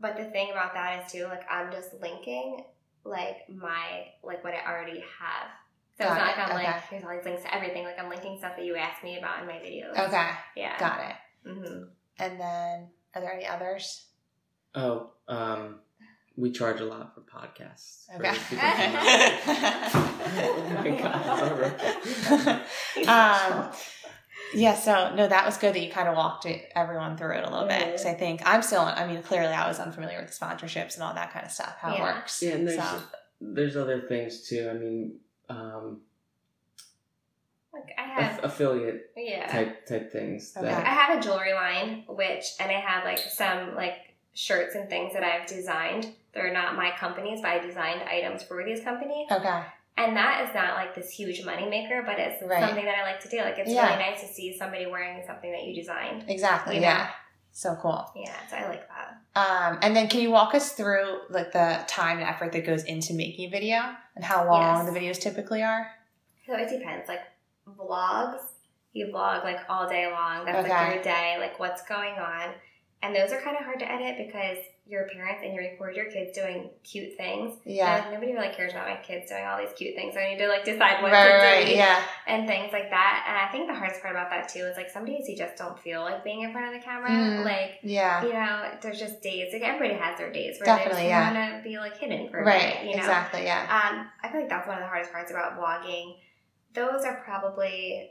but the thing about that is too, like I'm just linking like my like what I already have. So Got it's not it, like I'm okay. like here's all these links to everything. Like I'm linking stuff that you asked me about in my videos. okay. Yeah. Got it. hmm And then are there any others? Oh, um, we charge a lot for podcasts. Okay. people to- oh my god! it's over. um, yeah, so no, that was good that you kind of walked it, everyone through it a little bit because I think I'm still, I mean, clearly I was unfamiliar with the sponsorships and all that kind of stuff, how it Yeah. works. Yeah, and there's So, there's other things too. I mean, um, Like I aff- have affiliate yeah. type type things. Okay. I That, have a jewelry line, which and I have like some like shirts and things that I've designed. They're not my companies, but I designed items for these companies. Okay. And that is not like this huge money maker, but it's Right. something that I like to do. Like it's Yeah. really nice to see somebody wearing something that you designed. Exactly. You know? Yeah. So cool. Yeah, so I like that. Um, and then can you walk us through like the time and effort that goes into making a video and how long Yes. the videos typically are? So it depends. Like vlogs, you vlog like all day long. That's Okay. like your day, like what's going on. And those are kind of hard to edit because you're parents and you record your kids doing cute things. Yeah. And nobody really cares about my kids doing all these cute things. I need to like decide what Right, to right, delete yeah. and things like that. And I think the hardest part about that too is like some days you just don't feel like being in front of the camera. Mm. Like Yeah. you know, there's just days. Like everybody has their days where Definitely, they just yeah. want to be like hidden for a Right. minute. You know, Exactly. Yeah. um, I feel like that's one of the hardest parts about vlogging. Those are probably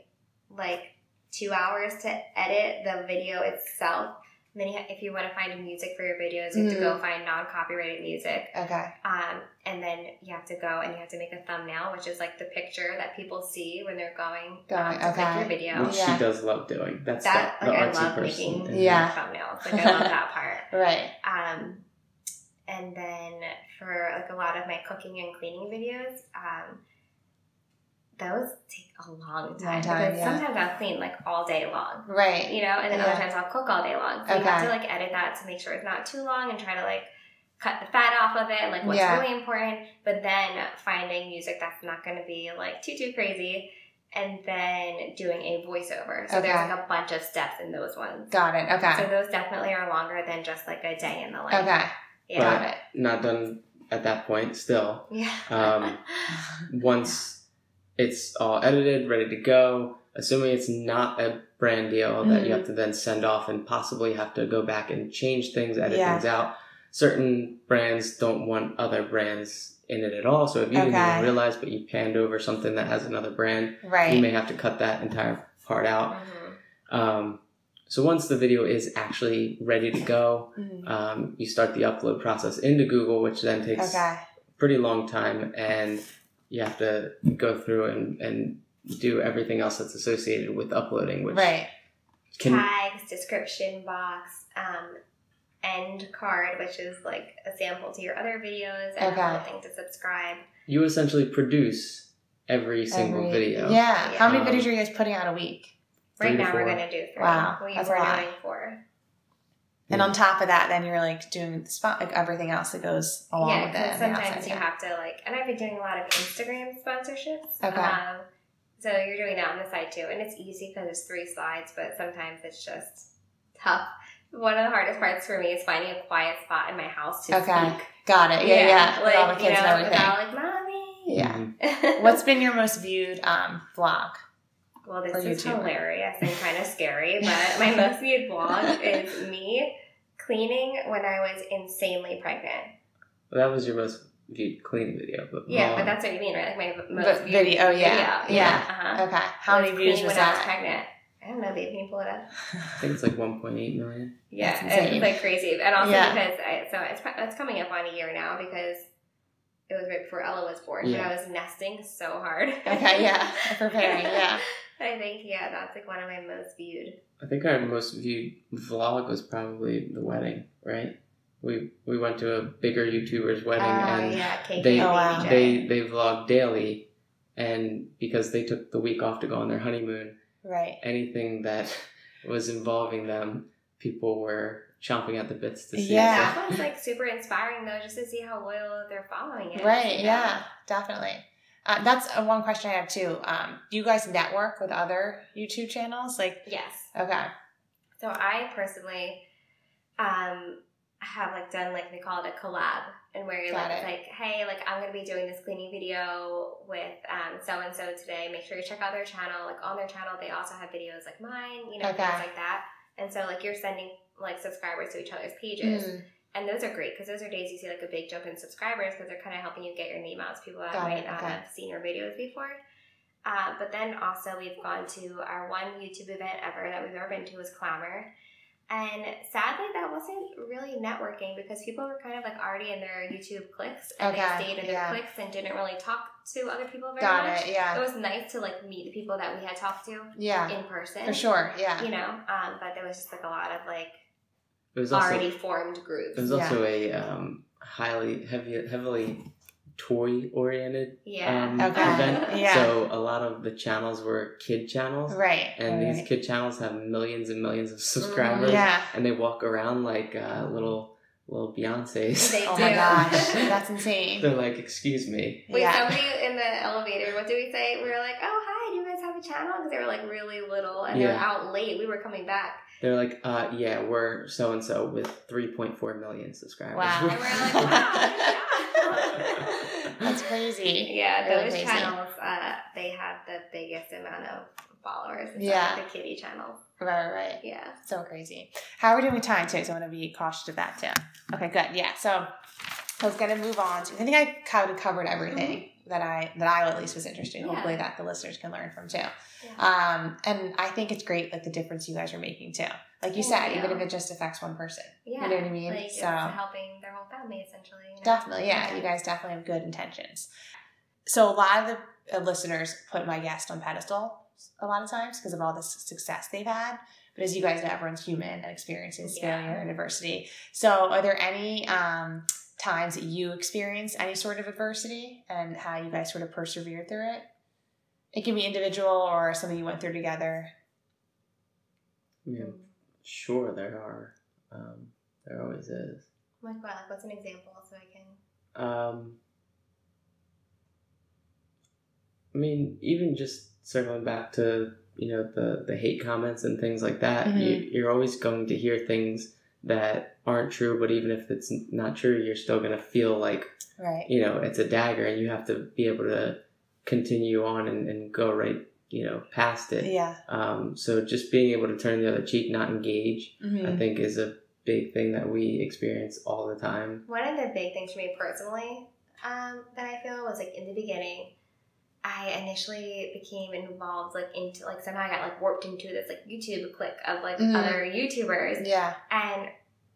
like two hours to edit the video itself. And then you ha- if you want to find music for your videos, you have to go find non-copyrighted music. Okay. Um, and then you have to go and you have to make a thumbnail, which is like the picture that people see when they're going, Going, um, to click okay. your video. which Yeah. she does love doing. That's That the, like the I love person. making Yeah. thumbnails. Like I love that part. Right. Um, and then for like a lot of my cooking and cleaning videos, um, those take a long time, Long time, because yeah. sometimes I'll clean like all day long, Right. you know, and then Yeah. other times I'll cook all day long. So you have to like edit that to make sure it's not too long and try to like cut the fat off of it and like what's Yeah. really important. But then finding music that's not going to be like too too crazy. And then doing a voiceover. So Okay. there's like a bunch of steps in those ones. Got it. Okay. So those definitely are longer than just like a day in the life. okay. Yeah. Got it. Not done at that point. Still, Yeah. Um, once it's all edited, ready to go, assuming it's not a brand deal that Mhm. you have to then send off and possibly have to go back and change things, edit Yeah. things out. Certain brands don't want other brands in it at all. So if you didn't even realize, but you panned over something that has another brand, Right. you may have to cut that entire part out. Mhm. Um, so once the video is actually ready to go, Mhm. um, you start the upload process into Google, which then takes Okay. pretty long time and you have to go through and, and do everything else that's associated with uploading which Right. can Tags, description box, um, end card, which is like a sample to your other videos, and Okay. a thing to subscribe. you essentially produce every single Every- video Yeah. How many Um, videos are you guys putting out a week? Right to now, we're gonna do three. Wow, we that's were a lot. doing four. And on top of that, then you're like doing the spot, like everything else that goes along yeah, with it. sometimes you have to like, and I've been doing a lot of Instagram sponsorships. Okay. Um, so you're doing that on the side too, and it's easy because it's three slides, but sometimes it's just tough. One of the hardest parts for me is finding a quiet spot in my house to Okay. speak. Got it. Yeah, yeah. like all the kids you know, and everything. without like mommy. Yeah. What's been your most viewed um, vlog? Well, this is YouTube. hilarious and kind of scary, but my most viewed vlog is me cleaning when I was insanely pregnant. Well, that was your most viewed cleaning video but Yeah, vlog- but that's what you mean, right? Like my most The viewed video, Oh, yeah, video. yeah. Uh-huh. Okay. How many views was when I was that? pregnant? I don't know, babe. Can you pull it up? i think it's like 1.8 million Yeah, That's it's like crazy, and also Yeah. because I, so it's it's coming up on a year now because it was right before Ella was born, Yeah. but I was nesting so hard. Okay, yeah. Preparing, yeah. I think yeah, that's like one of my most viewed. i think our most viewed vlog was probably the wedding right we we went to a bigger youtuber's wedding Ah, and yeah, they Oh, wow. they they vlog daily and because they took the week off to go on their honeymoon Right. anything that was involving them, people were chomping at the bits to see. Yeah. That was like super inspiring though, just to see how loyal they're following it. Right. you know? Yeah. Definitely. Uh, that's uh, one question I have too. Um, do you guys network with other YouTube channels? Like, Yes. okay, So I personally um have like done like they call it a collab and where you're Got like it. like, hey, like I'm gonna be doing this cleaning video with um so and so today. Make sure you check out their channel. Like on their channel they also have videos like mine, you know, Okay. things like that. And so like you're sending like subscribers to each other's pages. Mm, And those are great because those are days you see like a big jump in subscribers because they're kind of helping you get your name out to people that Got might not okay. have seen your videos before. Uh, but then also we've gone to our one YouTube event ever that we've ever been to was Clamor. And sadly, that wasn't really networking because people were kind of like already in their YouTube clicks and Okay, they stayed in their yeah. clicks and didn't really talk to other people very Got much. it. Yeah. It was nice to like meet the people that we had talked to Yeah. in person. For sure. Yeah. You know, um, but there was just like a lot of like It was also already formed groups. it was Yeah. also a um, highly heavy heavily toy oriented yeah. um, Okay. event. Yeah. So a lot of the channels were kid channels. Right. And right. these kid channels have millions and millions of subscribers. Yeah. And they walk around like uh, little little Beyonces. They Oh do. my gosh, that's insane. They're like, excuse me. Wait, yeah. somebody in the elevator, what did we say? We were like, oh, hi, do you guys have a channel? Because they were like really little and they were Yeah. out late. We were coming back. They're like, uh, yeah, we're so and so with 3.4 million subscribers. Wow. And we're like, wow. That's crazy. Yeah, Really those crazy. channels, uh, they have the biggest amount of followers. It's Yeah. like the kitty channel. Right, right, right. Yeah. So crazy. How are we doing with time too? So I want to be cautious of that too. Okay, good. Yeah. So I was gonna move on to. I think I kind of covered everything that I that I at least was interested. in. Yeah. Hopefully that the listeners can learn from too. Yeah. Um, and I think it's great like the difference you guys are making too. Like you Thank said, even if it just affects one person. Yeah. You know what I mean? Like, so it's helping their whole family, essentially. You know? Definitely, yeah. You guys definitely have good intentions. So a lot of the uh, listeners put my guest on pedestal a lot of times because of all the success they've had. But as you guys know, everyone's human and experiences Yeah. failure and adversity. So are there any um, times that you experienced any sort of adversity and how you guys sort of persevered through it? It can be individual or something you went through together. I mean, sure, there are. Um, there always is. Like what? Like, what's an example so I can. Um, I mean, even just circling back to you know the the hate comments and things like that, you, Mhm. you're always going to hear things that aren't true. But even if it's not true, you're still gonna feel like Right. you know it's a dagger, and you have to be able to continue on and, and go right you know past it. Yeah. Um, so just being able to turn the other cheek, not engage, I Mhm. think is a big thing that we experience all the time. One of the big things for me personally um, that I feel was like in the beginning, I initially became involved like into like somehow I got like warped into this like YouTube clique of like Mhm. other YouTubers, Yeah. and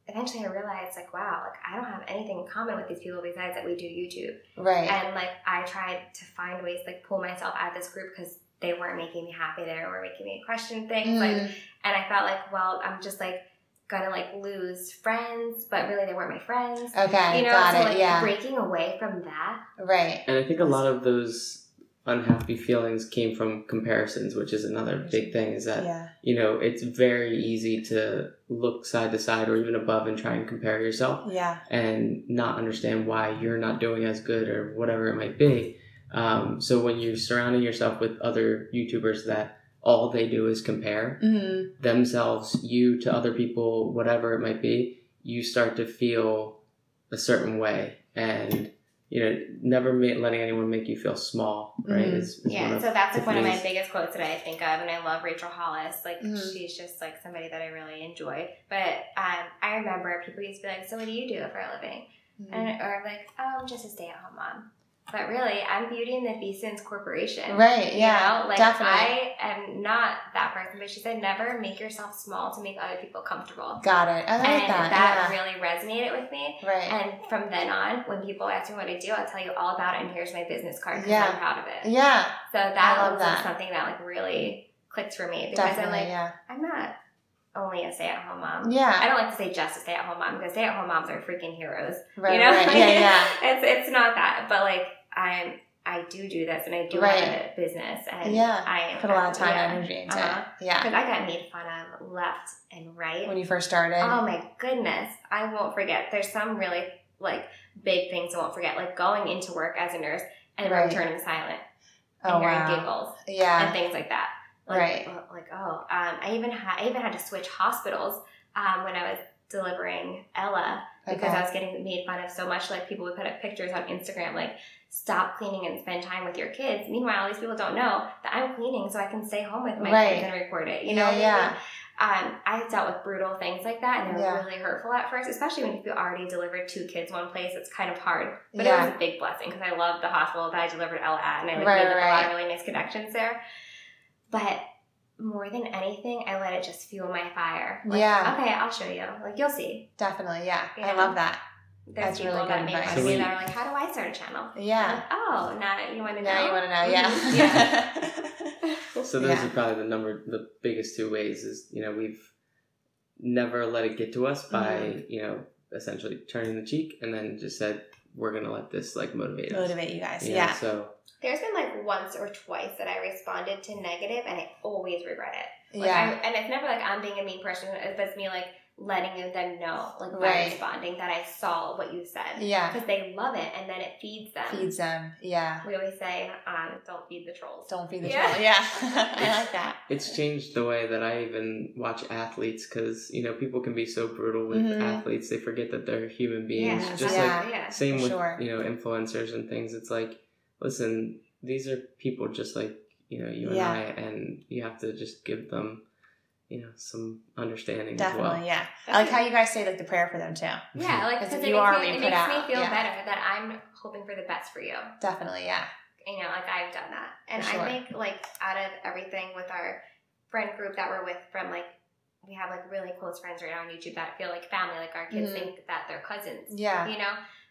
eventually I realized like wow, like I don't have anything in common with these people besides that we do YouTube, Right. and like I tried to find ways to, like pull myself out of this group because they weren't making me happy, they were making me question things, like Mm. and I felt like well I'm just like gonna like lose friends, but really they weren't my friends. okay. You know, got so it. like yeah. breaking away from that. Right. And I think a lot of those unhappy feelings came from comparisons, which is another big thing. Is that Yeah. you know it's very easy to look side to side or even above and try and compare yourself Yeah. and not understand why you're not doing as good or whatever it might be. Um, so when you're surrounding yourself with other YouTubers that all they do is compare Mm-hmm. themselves, you to other people, whatever it might be, you start to feel a certain way, and you know, never ma- letting anyone make you feel small, right? Mhm. Is, is Yeah, so that's like one of my biggest quotes that I think of, and I love Rachel Hollis. Like Mhm. she's just like somebody that I really enjoy. But um, I remember people used to be like, "So what do you do for a living?" Mm-hmm. And or like, "Oh, I'm just a stay-at-home mom." But really, I'm Beauty and the Beastons Corporation. Right, You yeah, know? Like definitely. I am not that person, but she said never make yourself small to make other people comfortable. Got it. I like and that. that really resonated with me. Right. And from then on, when people ask me what I do, I'll tell you all about it, and here's my business card because Yeah. I'm proud of it. yeah. So that was that. something that like really clicked for me because Definitely. I'm like, yeah. I'm not only a stay-at-home mom. Yeah. I don't like to say just a stay-at-home mom because stay-at-home moms are freaking heroes. Right. you know, Right. Yeah. Yeah. it's it's not that, but like I'm. I do do this, and I do Right. have a business, and Yeah. I Put a lot of time yeah. and energy into Uh-huh. it. Yeah. Because I got made fun of left and right. When you first started. Oh my goodness. I won't forget. There's some really like big things I won't forget. Like going into work as a nurse and Right. returning silent oh and hearing wow. giggles and things like that. Like, Right. Like oh, um, I even had I even had to switch hospitals um, when I was delivering Ella because Okay. I was getting made fun of so much. Like people would put up pictures on Instagram like stop cleaning and spend time with your kids. Meanwhile, these people don't know that I'm cleaning so I can stay home with my Right. kids and record it. You know, Yeah, yeah. um, I dealt with brutal things like that, and they're Yeah. really hurtful at first, especially when you already delivered two kids one place. It's kind of hard, but Yeah. it was a big blessing because I loved the hospital that I delivered Ella at, and I like, Right, made like, a lot of really nice connections there. But more than anything, I let it just fuel my fire. Like, Yeah. Okay, I'll show you. Like you'll see. Definitely, yeah. I love that. There's That's people really that good make advice. fun of So me we- that are like, "How do I start a channel?" Yeah. Like, oh, now you want to know? Now you want to know, Mhm. yeah. So those Yeah. are probably the number, the biggest two ways is you know we've never let it get to us by Mm-hmm. you know essentially turning the cheek and then just said we're gonna let this like motivate us. Motivate you guys. You know, Yeah. So There's been like once or twice that I responded to negative, and I always regret it. Like, Yeah. I, and it's never like I'm being a mean person. It's me like letting them know, like by Right. responding, that I saw what you said Yeah. because they love it, and then it feeds them. Feeds them. Yeah. We always say, um, "Don't feed the trolls." Don't feed the Yeah. troll. Yeah. I like that. it's changed the way that I even watch athletes because you know people can be so brutal with Mhm. athletes they forget that they're human beings. Yeah, Just Yeah. like yeah. same For with sure. you know influencers and things. It's like listen, these are people just like you know you Yeah. and I, and you have to just give them you know some understanding Definitely. as well. Yeah. I like how you guys say like the prayer for them too. Yeah, like Because because you it are makes, me, it makes out, me feel yeah. better that I'm hoping for the best for you. Definitely. Yeah. You know, like I've done that, and sure. I think like out of everything with our friend group that we're with from like we have like really close friends right now on YouTube that feel like family. Like our kids Mhm. think that they're cousins. Yeah. You know,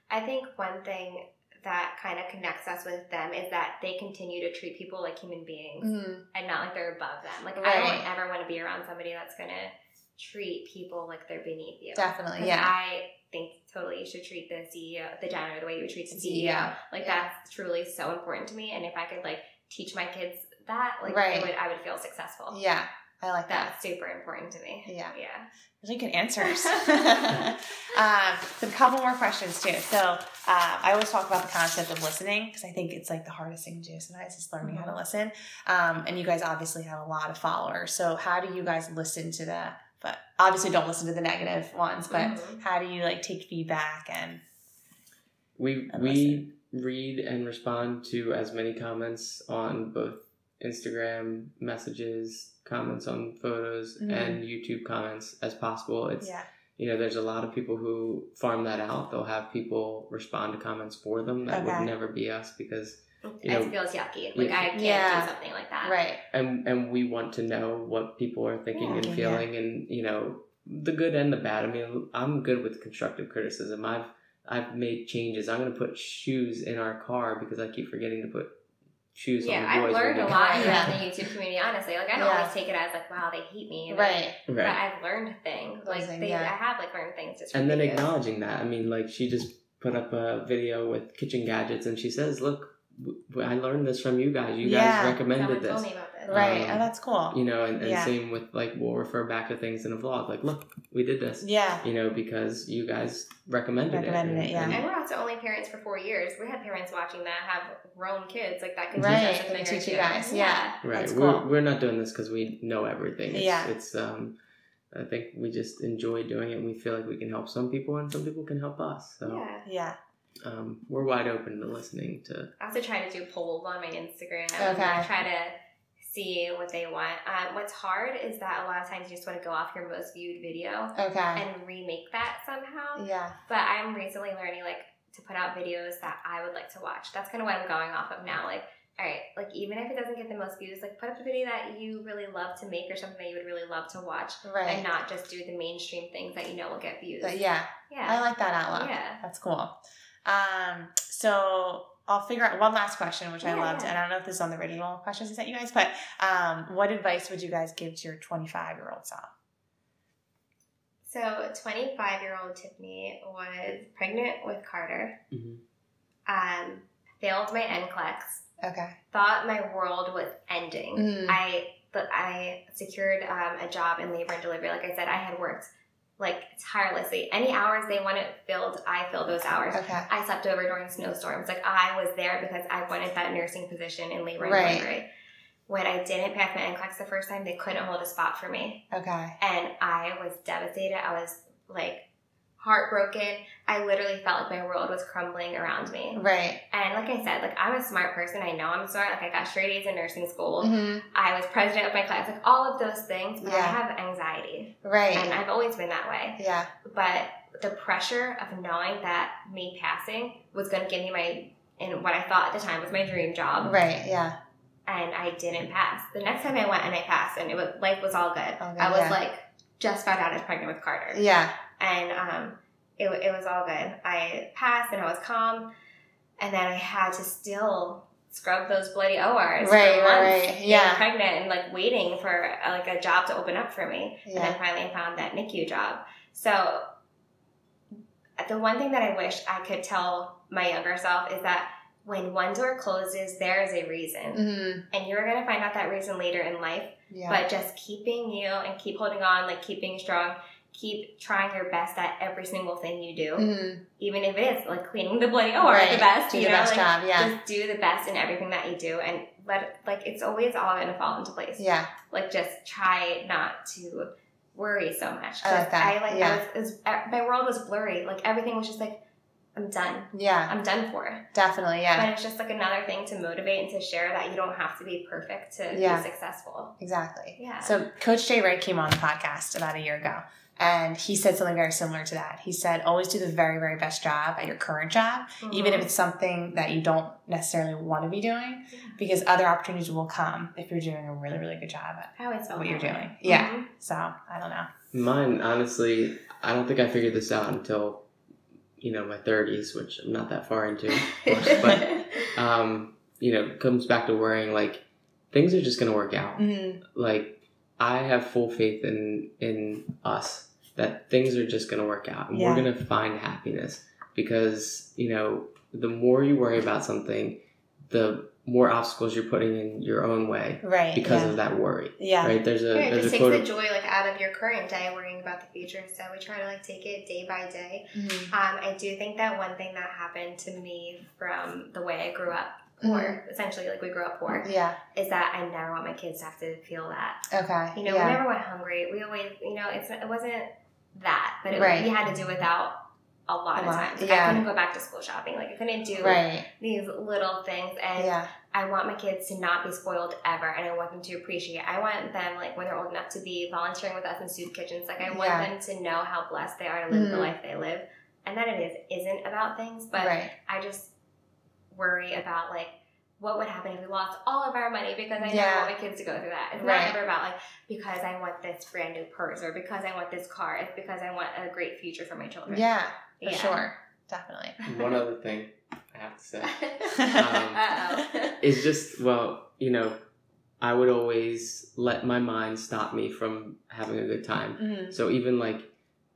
I think one thing that kind of connects us with them is that they continue to treat people like human beings Mhm. and not like they're above them. Like I don't ever want to be around somebody that's gonna treat people like they're beneath you. Definitely, Yeah. I think totally you should treat the CEO, the janitor, the way you would treat the CEO. CEO, Like yeah. that's truly so important to me. And if I could like teach my kids that, like Right. it would, I would feel successful. Yeah. I like that. That's super important to me. Yeah. Yeah. Really good answers. um, so a couple more questions too. So uh, I always talk about the concept of listening because I think it's like the hardest thing to do sometimes is learning how to listen. Um, and you guys obviously have a lot of followers. So how do you guys listen to the? But obviously don't listen to the negative ones. But Mhm. how do you like take feedback and? We And we read and respond to as many comments on both Instagram messages, comments on photos, Mhm. and YouTube comments as possible. It's Yeah. you know, there's a lot of people who farm that out. They'll have people respond to comments for them. That Okay. would never be us because You it feels yucky. Like Yeah. I can't Yeah. do something like that. Right. and and we want to know what people are thinking Yeah. and Yeah. feeling and you know the good and the bad i mean i'm good with constructive criticism i've i've made changes i'm going to put shoes in our car because i keep forgetting to put shoes Yeah, I've learned a come. lot Yeah. in the YouTube community. Honestly, like I don't Yeah. always take it as like, wow, they hate me. Like, Right. But right I've learned things. Those Like they, yeah. I have like learned things just. and then videos. acknowledging that i mean like she just put up a video with kitchen gadgets and she says look w- w- i learned this from you guys you Yeah. guys recommended this told me about this. Right. Um, oh, that's cool. you know and, and Yeah. same with like we'll refer back to things in a vlog like look we did this Yeah. you know because you guys recommended, Recommended it, it, yeah. and- And we're not the only parents for four years. We had parents watching that have grown kids like that can Right, teach us a thing teach you two. guys, yeah. Right. That's we're, we're not doing this because we know everything. It's, Yeah. It's um, I think we just enjoy doing it. and We feel like we can help some people, and some people can help us. So Yeah. Yeah. Um, we're wide open to listening to. I also try to do polls on my Instagram. Okay. I try to see what they want. Um, what's hard is that a lot of times you just want to go off your most viewed video Okay. and remake that somehow. yeah. But I'm recently learning like to put out videos that I would like to watch. That's kind of what I'm going off of now. Like, all right, like even if it doesn't get the most views, like put up a video that you really love to make or something that you would really love to watch, Right. and not just do the mainstream things that you know will get views. But yeah. Yeah, I like that outlook. yeah. That's cool. Um, so I'll figure out one last question, which I Yeah, loved, and I don't know if this is on the original questions I sent you guys, but um, what advice would you guys give to your 25 year old self? So, 25 year old Tiffani was pregnant with Carter. Mhm. Um, failed my NCLEX. Okay. Thought my world was ending. Mm. I but I secured um, a job in labor and delivery. Like I said, I had worked like tirelessly. Any hours they wanted filled, I filled those hours. Okay. I slept over during snowstorms. Like I was there because I wanted that nursing position in labor and Right. delivery. When I didn't pass my NCLEX the first time, they couldn't hold a spot for me Okay. and I was devastated. I was like heartbroken. I literally felt like my world was crumbling around me. Right. And like I said, like I'm a smart person. I know I'm smart. Like I got straight A's in nursing school. hmm I was president of my class. Like all of those things. But I have anxiety, Right. and I've always been that way. yeah. But the pressure of knowing that me passing was going to give me my and what I thought at the time was my dream job. Right. Yeah. and I didn't pass. The next time I went and I passed, and it was life was all good. Good, I was yeah. like just found out I was pregnant with Carter, Yeah. And um, it it was all good. I passed and I was calm, and then I had to still scrub those bloody ORs Right, for right, months, right. Yeah. pregnant and like waiting for uh, like a job to open up for me. And then finally I found that NICU job. So the one thing that I wish I could tell my younger self is that when one door closes, there is a reason. Mm-hmm. And you're going to find out that reason later in life. Yeah. But just keeping you and keep holding on, like keeping strong, keep trying your best at every single thing you do. Mhm. Even if it is like cleaning the bloody OR Right. the best, Do you the know, best like, job. Yeah. just do the best in everything that you do and let like it's always all going to fall into place Yeah. like just try not to worry so much. I like that. I like Yeah. I was, was, my world was blurry. Like everything was just like I'm done. Yeah. I'm done for. Definitely. Yeah. But it's just like another thing to motivate and to share that you don't have to be perfect to Yeah. be successful. Exactly. Yeah. So Coach Jay Wright came on the podcast about a year ago, and he said something very similar to that. He said, "Always do the very, very best job at your current job, even if Mhm. it's something that you don't necessarily want to be doing, Yeah. because other opportunities will come if you're doing a really, really good job at." I always felt what you're that way. doing. Yeah. Mhm. So I don't know. Mine, honestly, I don't think I figured this out until, you know, my 30s, which I'm not that far into, course. but, um, you know, comes back to worrying, like, things are just going to work out. Mm-hmm. Like, I have full faith in, in us that things are just going to work out and Yeah. we're going to find happiness because, you know, the more you worry about something, the more obstacles you're putting in your own way Right. because yeah. of that worry. yeah. Right? There's a, Yeah, it there's just a takes quote. the joy like out of your current day, worrying about the future. So we try to like take it day by day. Mhm. Um, I do think that one thing that happened to me from the way I grew up poor, Mm-hmm. essentially like we grew up poor, Yeah. is that I never want my kids to have to feel that. Okay. You know, yeah. we never went hungry. We always, you know, it's it wasn't that, but it, Right. we had to do without a lot A of lot, times. Like, yeah. I couldn't go back to school shopping. Like I couldn't do Right. these little things, and Yeah. I want my kids to not be spoiled ever, and I want them to appreciate. I want them like when they're old enough to be volunteering with us in soup kitchens. Like I want Yeah. them to know how blessed they are to live the Mhm. life they live, and that it is isn't about things, but right. I just worry about like what would happen if we lost all of our money because I Yeah. never want my kids to go through that. It's Right. not ever about like because I want this brand new purse or because I want this car. It's because I want a great future for my children. Yeah. For Yeah. sure. Definitely. One other thing I have to say. Uh-oh. is just well you know i would always let my mind stop me from having a good time Mhm. so even like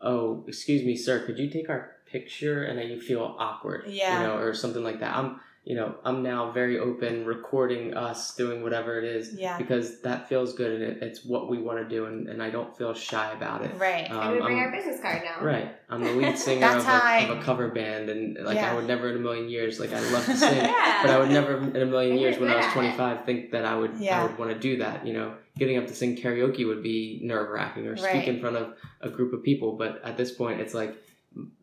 oh excuse me sir could you take our picture and then you feel awkward Yeah. you know or something like that i'm you know i'm now very open recording us doing whatever it is Yeah. because that feels good and it, it's what we want to do and, and i don't feel shy about it Right. Um, and we bring I'm- our business card now. Right. I'm the lead singer of, of a cover band, and like Yeah. I would never in a million years, like I love to sing, Yeah. but I would never in a million years when I was 25 think that I would. I would want to do that. You know, getting up to sing karaoke would be nerve wracking, or Right. speak in front of a group of people. But at this point, it's like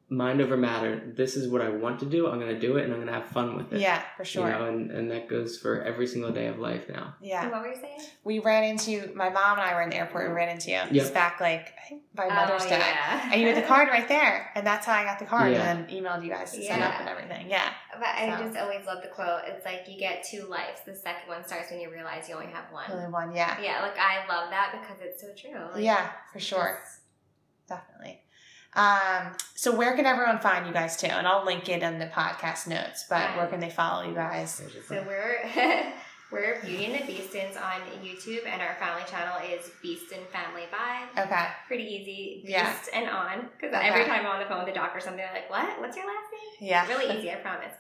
mind over matter. This is what I want to do. I'm going to do it, and I'm going to have fun with it. Yeah, for sure. You know, and, and that goes for every single day of life now. yeah. And what were you saying? We ran into my mom and I were in the airport and ran into you. It's back like I think by oh, Mother's oh, Day. Yeah. And you had the card right there. And that's how I got the card Yeah. and then emailed you guys to set up and everything. Yeah. But I So. just always love the quote. It's like you get two lives. The second one starts when you realize you only have one. Only one, yeah. Yeah, like I love that because it's so true. Like, Yeah, for sure. Definitely. Um, so where can everyone find you guys too? And I'll link it in the podcast notes, but where can they follow you guys? So we're we're Beauty and the Beastons on YouTube, and our family channel is Beaston Family Vibe. Okay. Pretty easy, Beast Yeah. and on. Because Okay. every time I'm on the phone with the doc or something, they're like, "What? What's your last name?" Yeah. Really easy, I promise.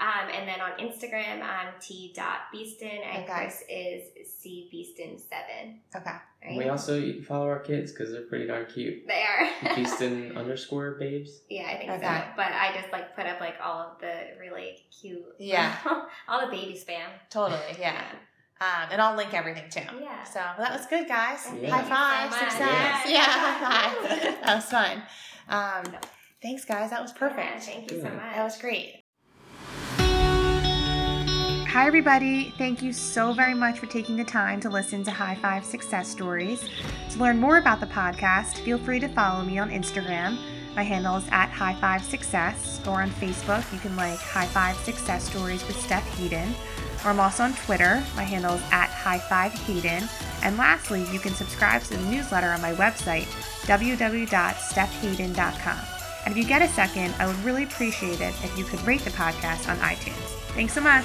Um, and then on Instagram, I'm t.beaston, and Okay. Chris is cbeaston7. Okay. Right? We also you can follow our kids because they're pretty darn cute. they are. Beaston underscore babes. Yeah, I think Okay. so. But I just like put up like all of the really cute, Yeah. all the baby spam. Totally. Yeah. Um, and I'll link everything too. Yeah. So well, that was good, guys. Thank High five, so success. Yeah. Yeah, high five. that was fun. Um, thanks, guys. That was Yeah, perfect. thank you so much. That was great. Hi, everybody. Thank you so very much for taking the time to listen to High Five Success Stories. To learn more about the podcast, feel free to follow me on Instagram. My handle is at High Five Success, or on Facebook, you can like High Five Success Stories with Steph Hayden. Or I'm also on Twitter. My handle is at High Five Hayden. And lastly, you can subscribe to the newsletter on my website, www.stephhayden.com. And if you get a second, I would really appreciate it if you could rate the podcast on iTunes. Thanks so much.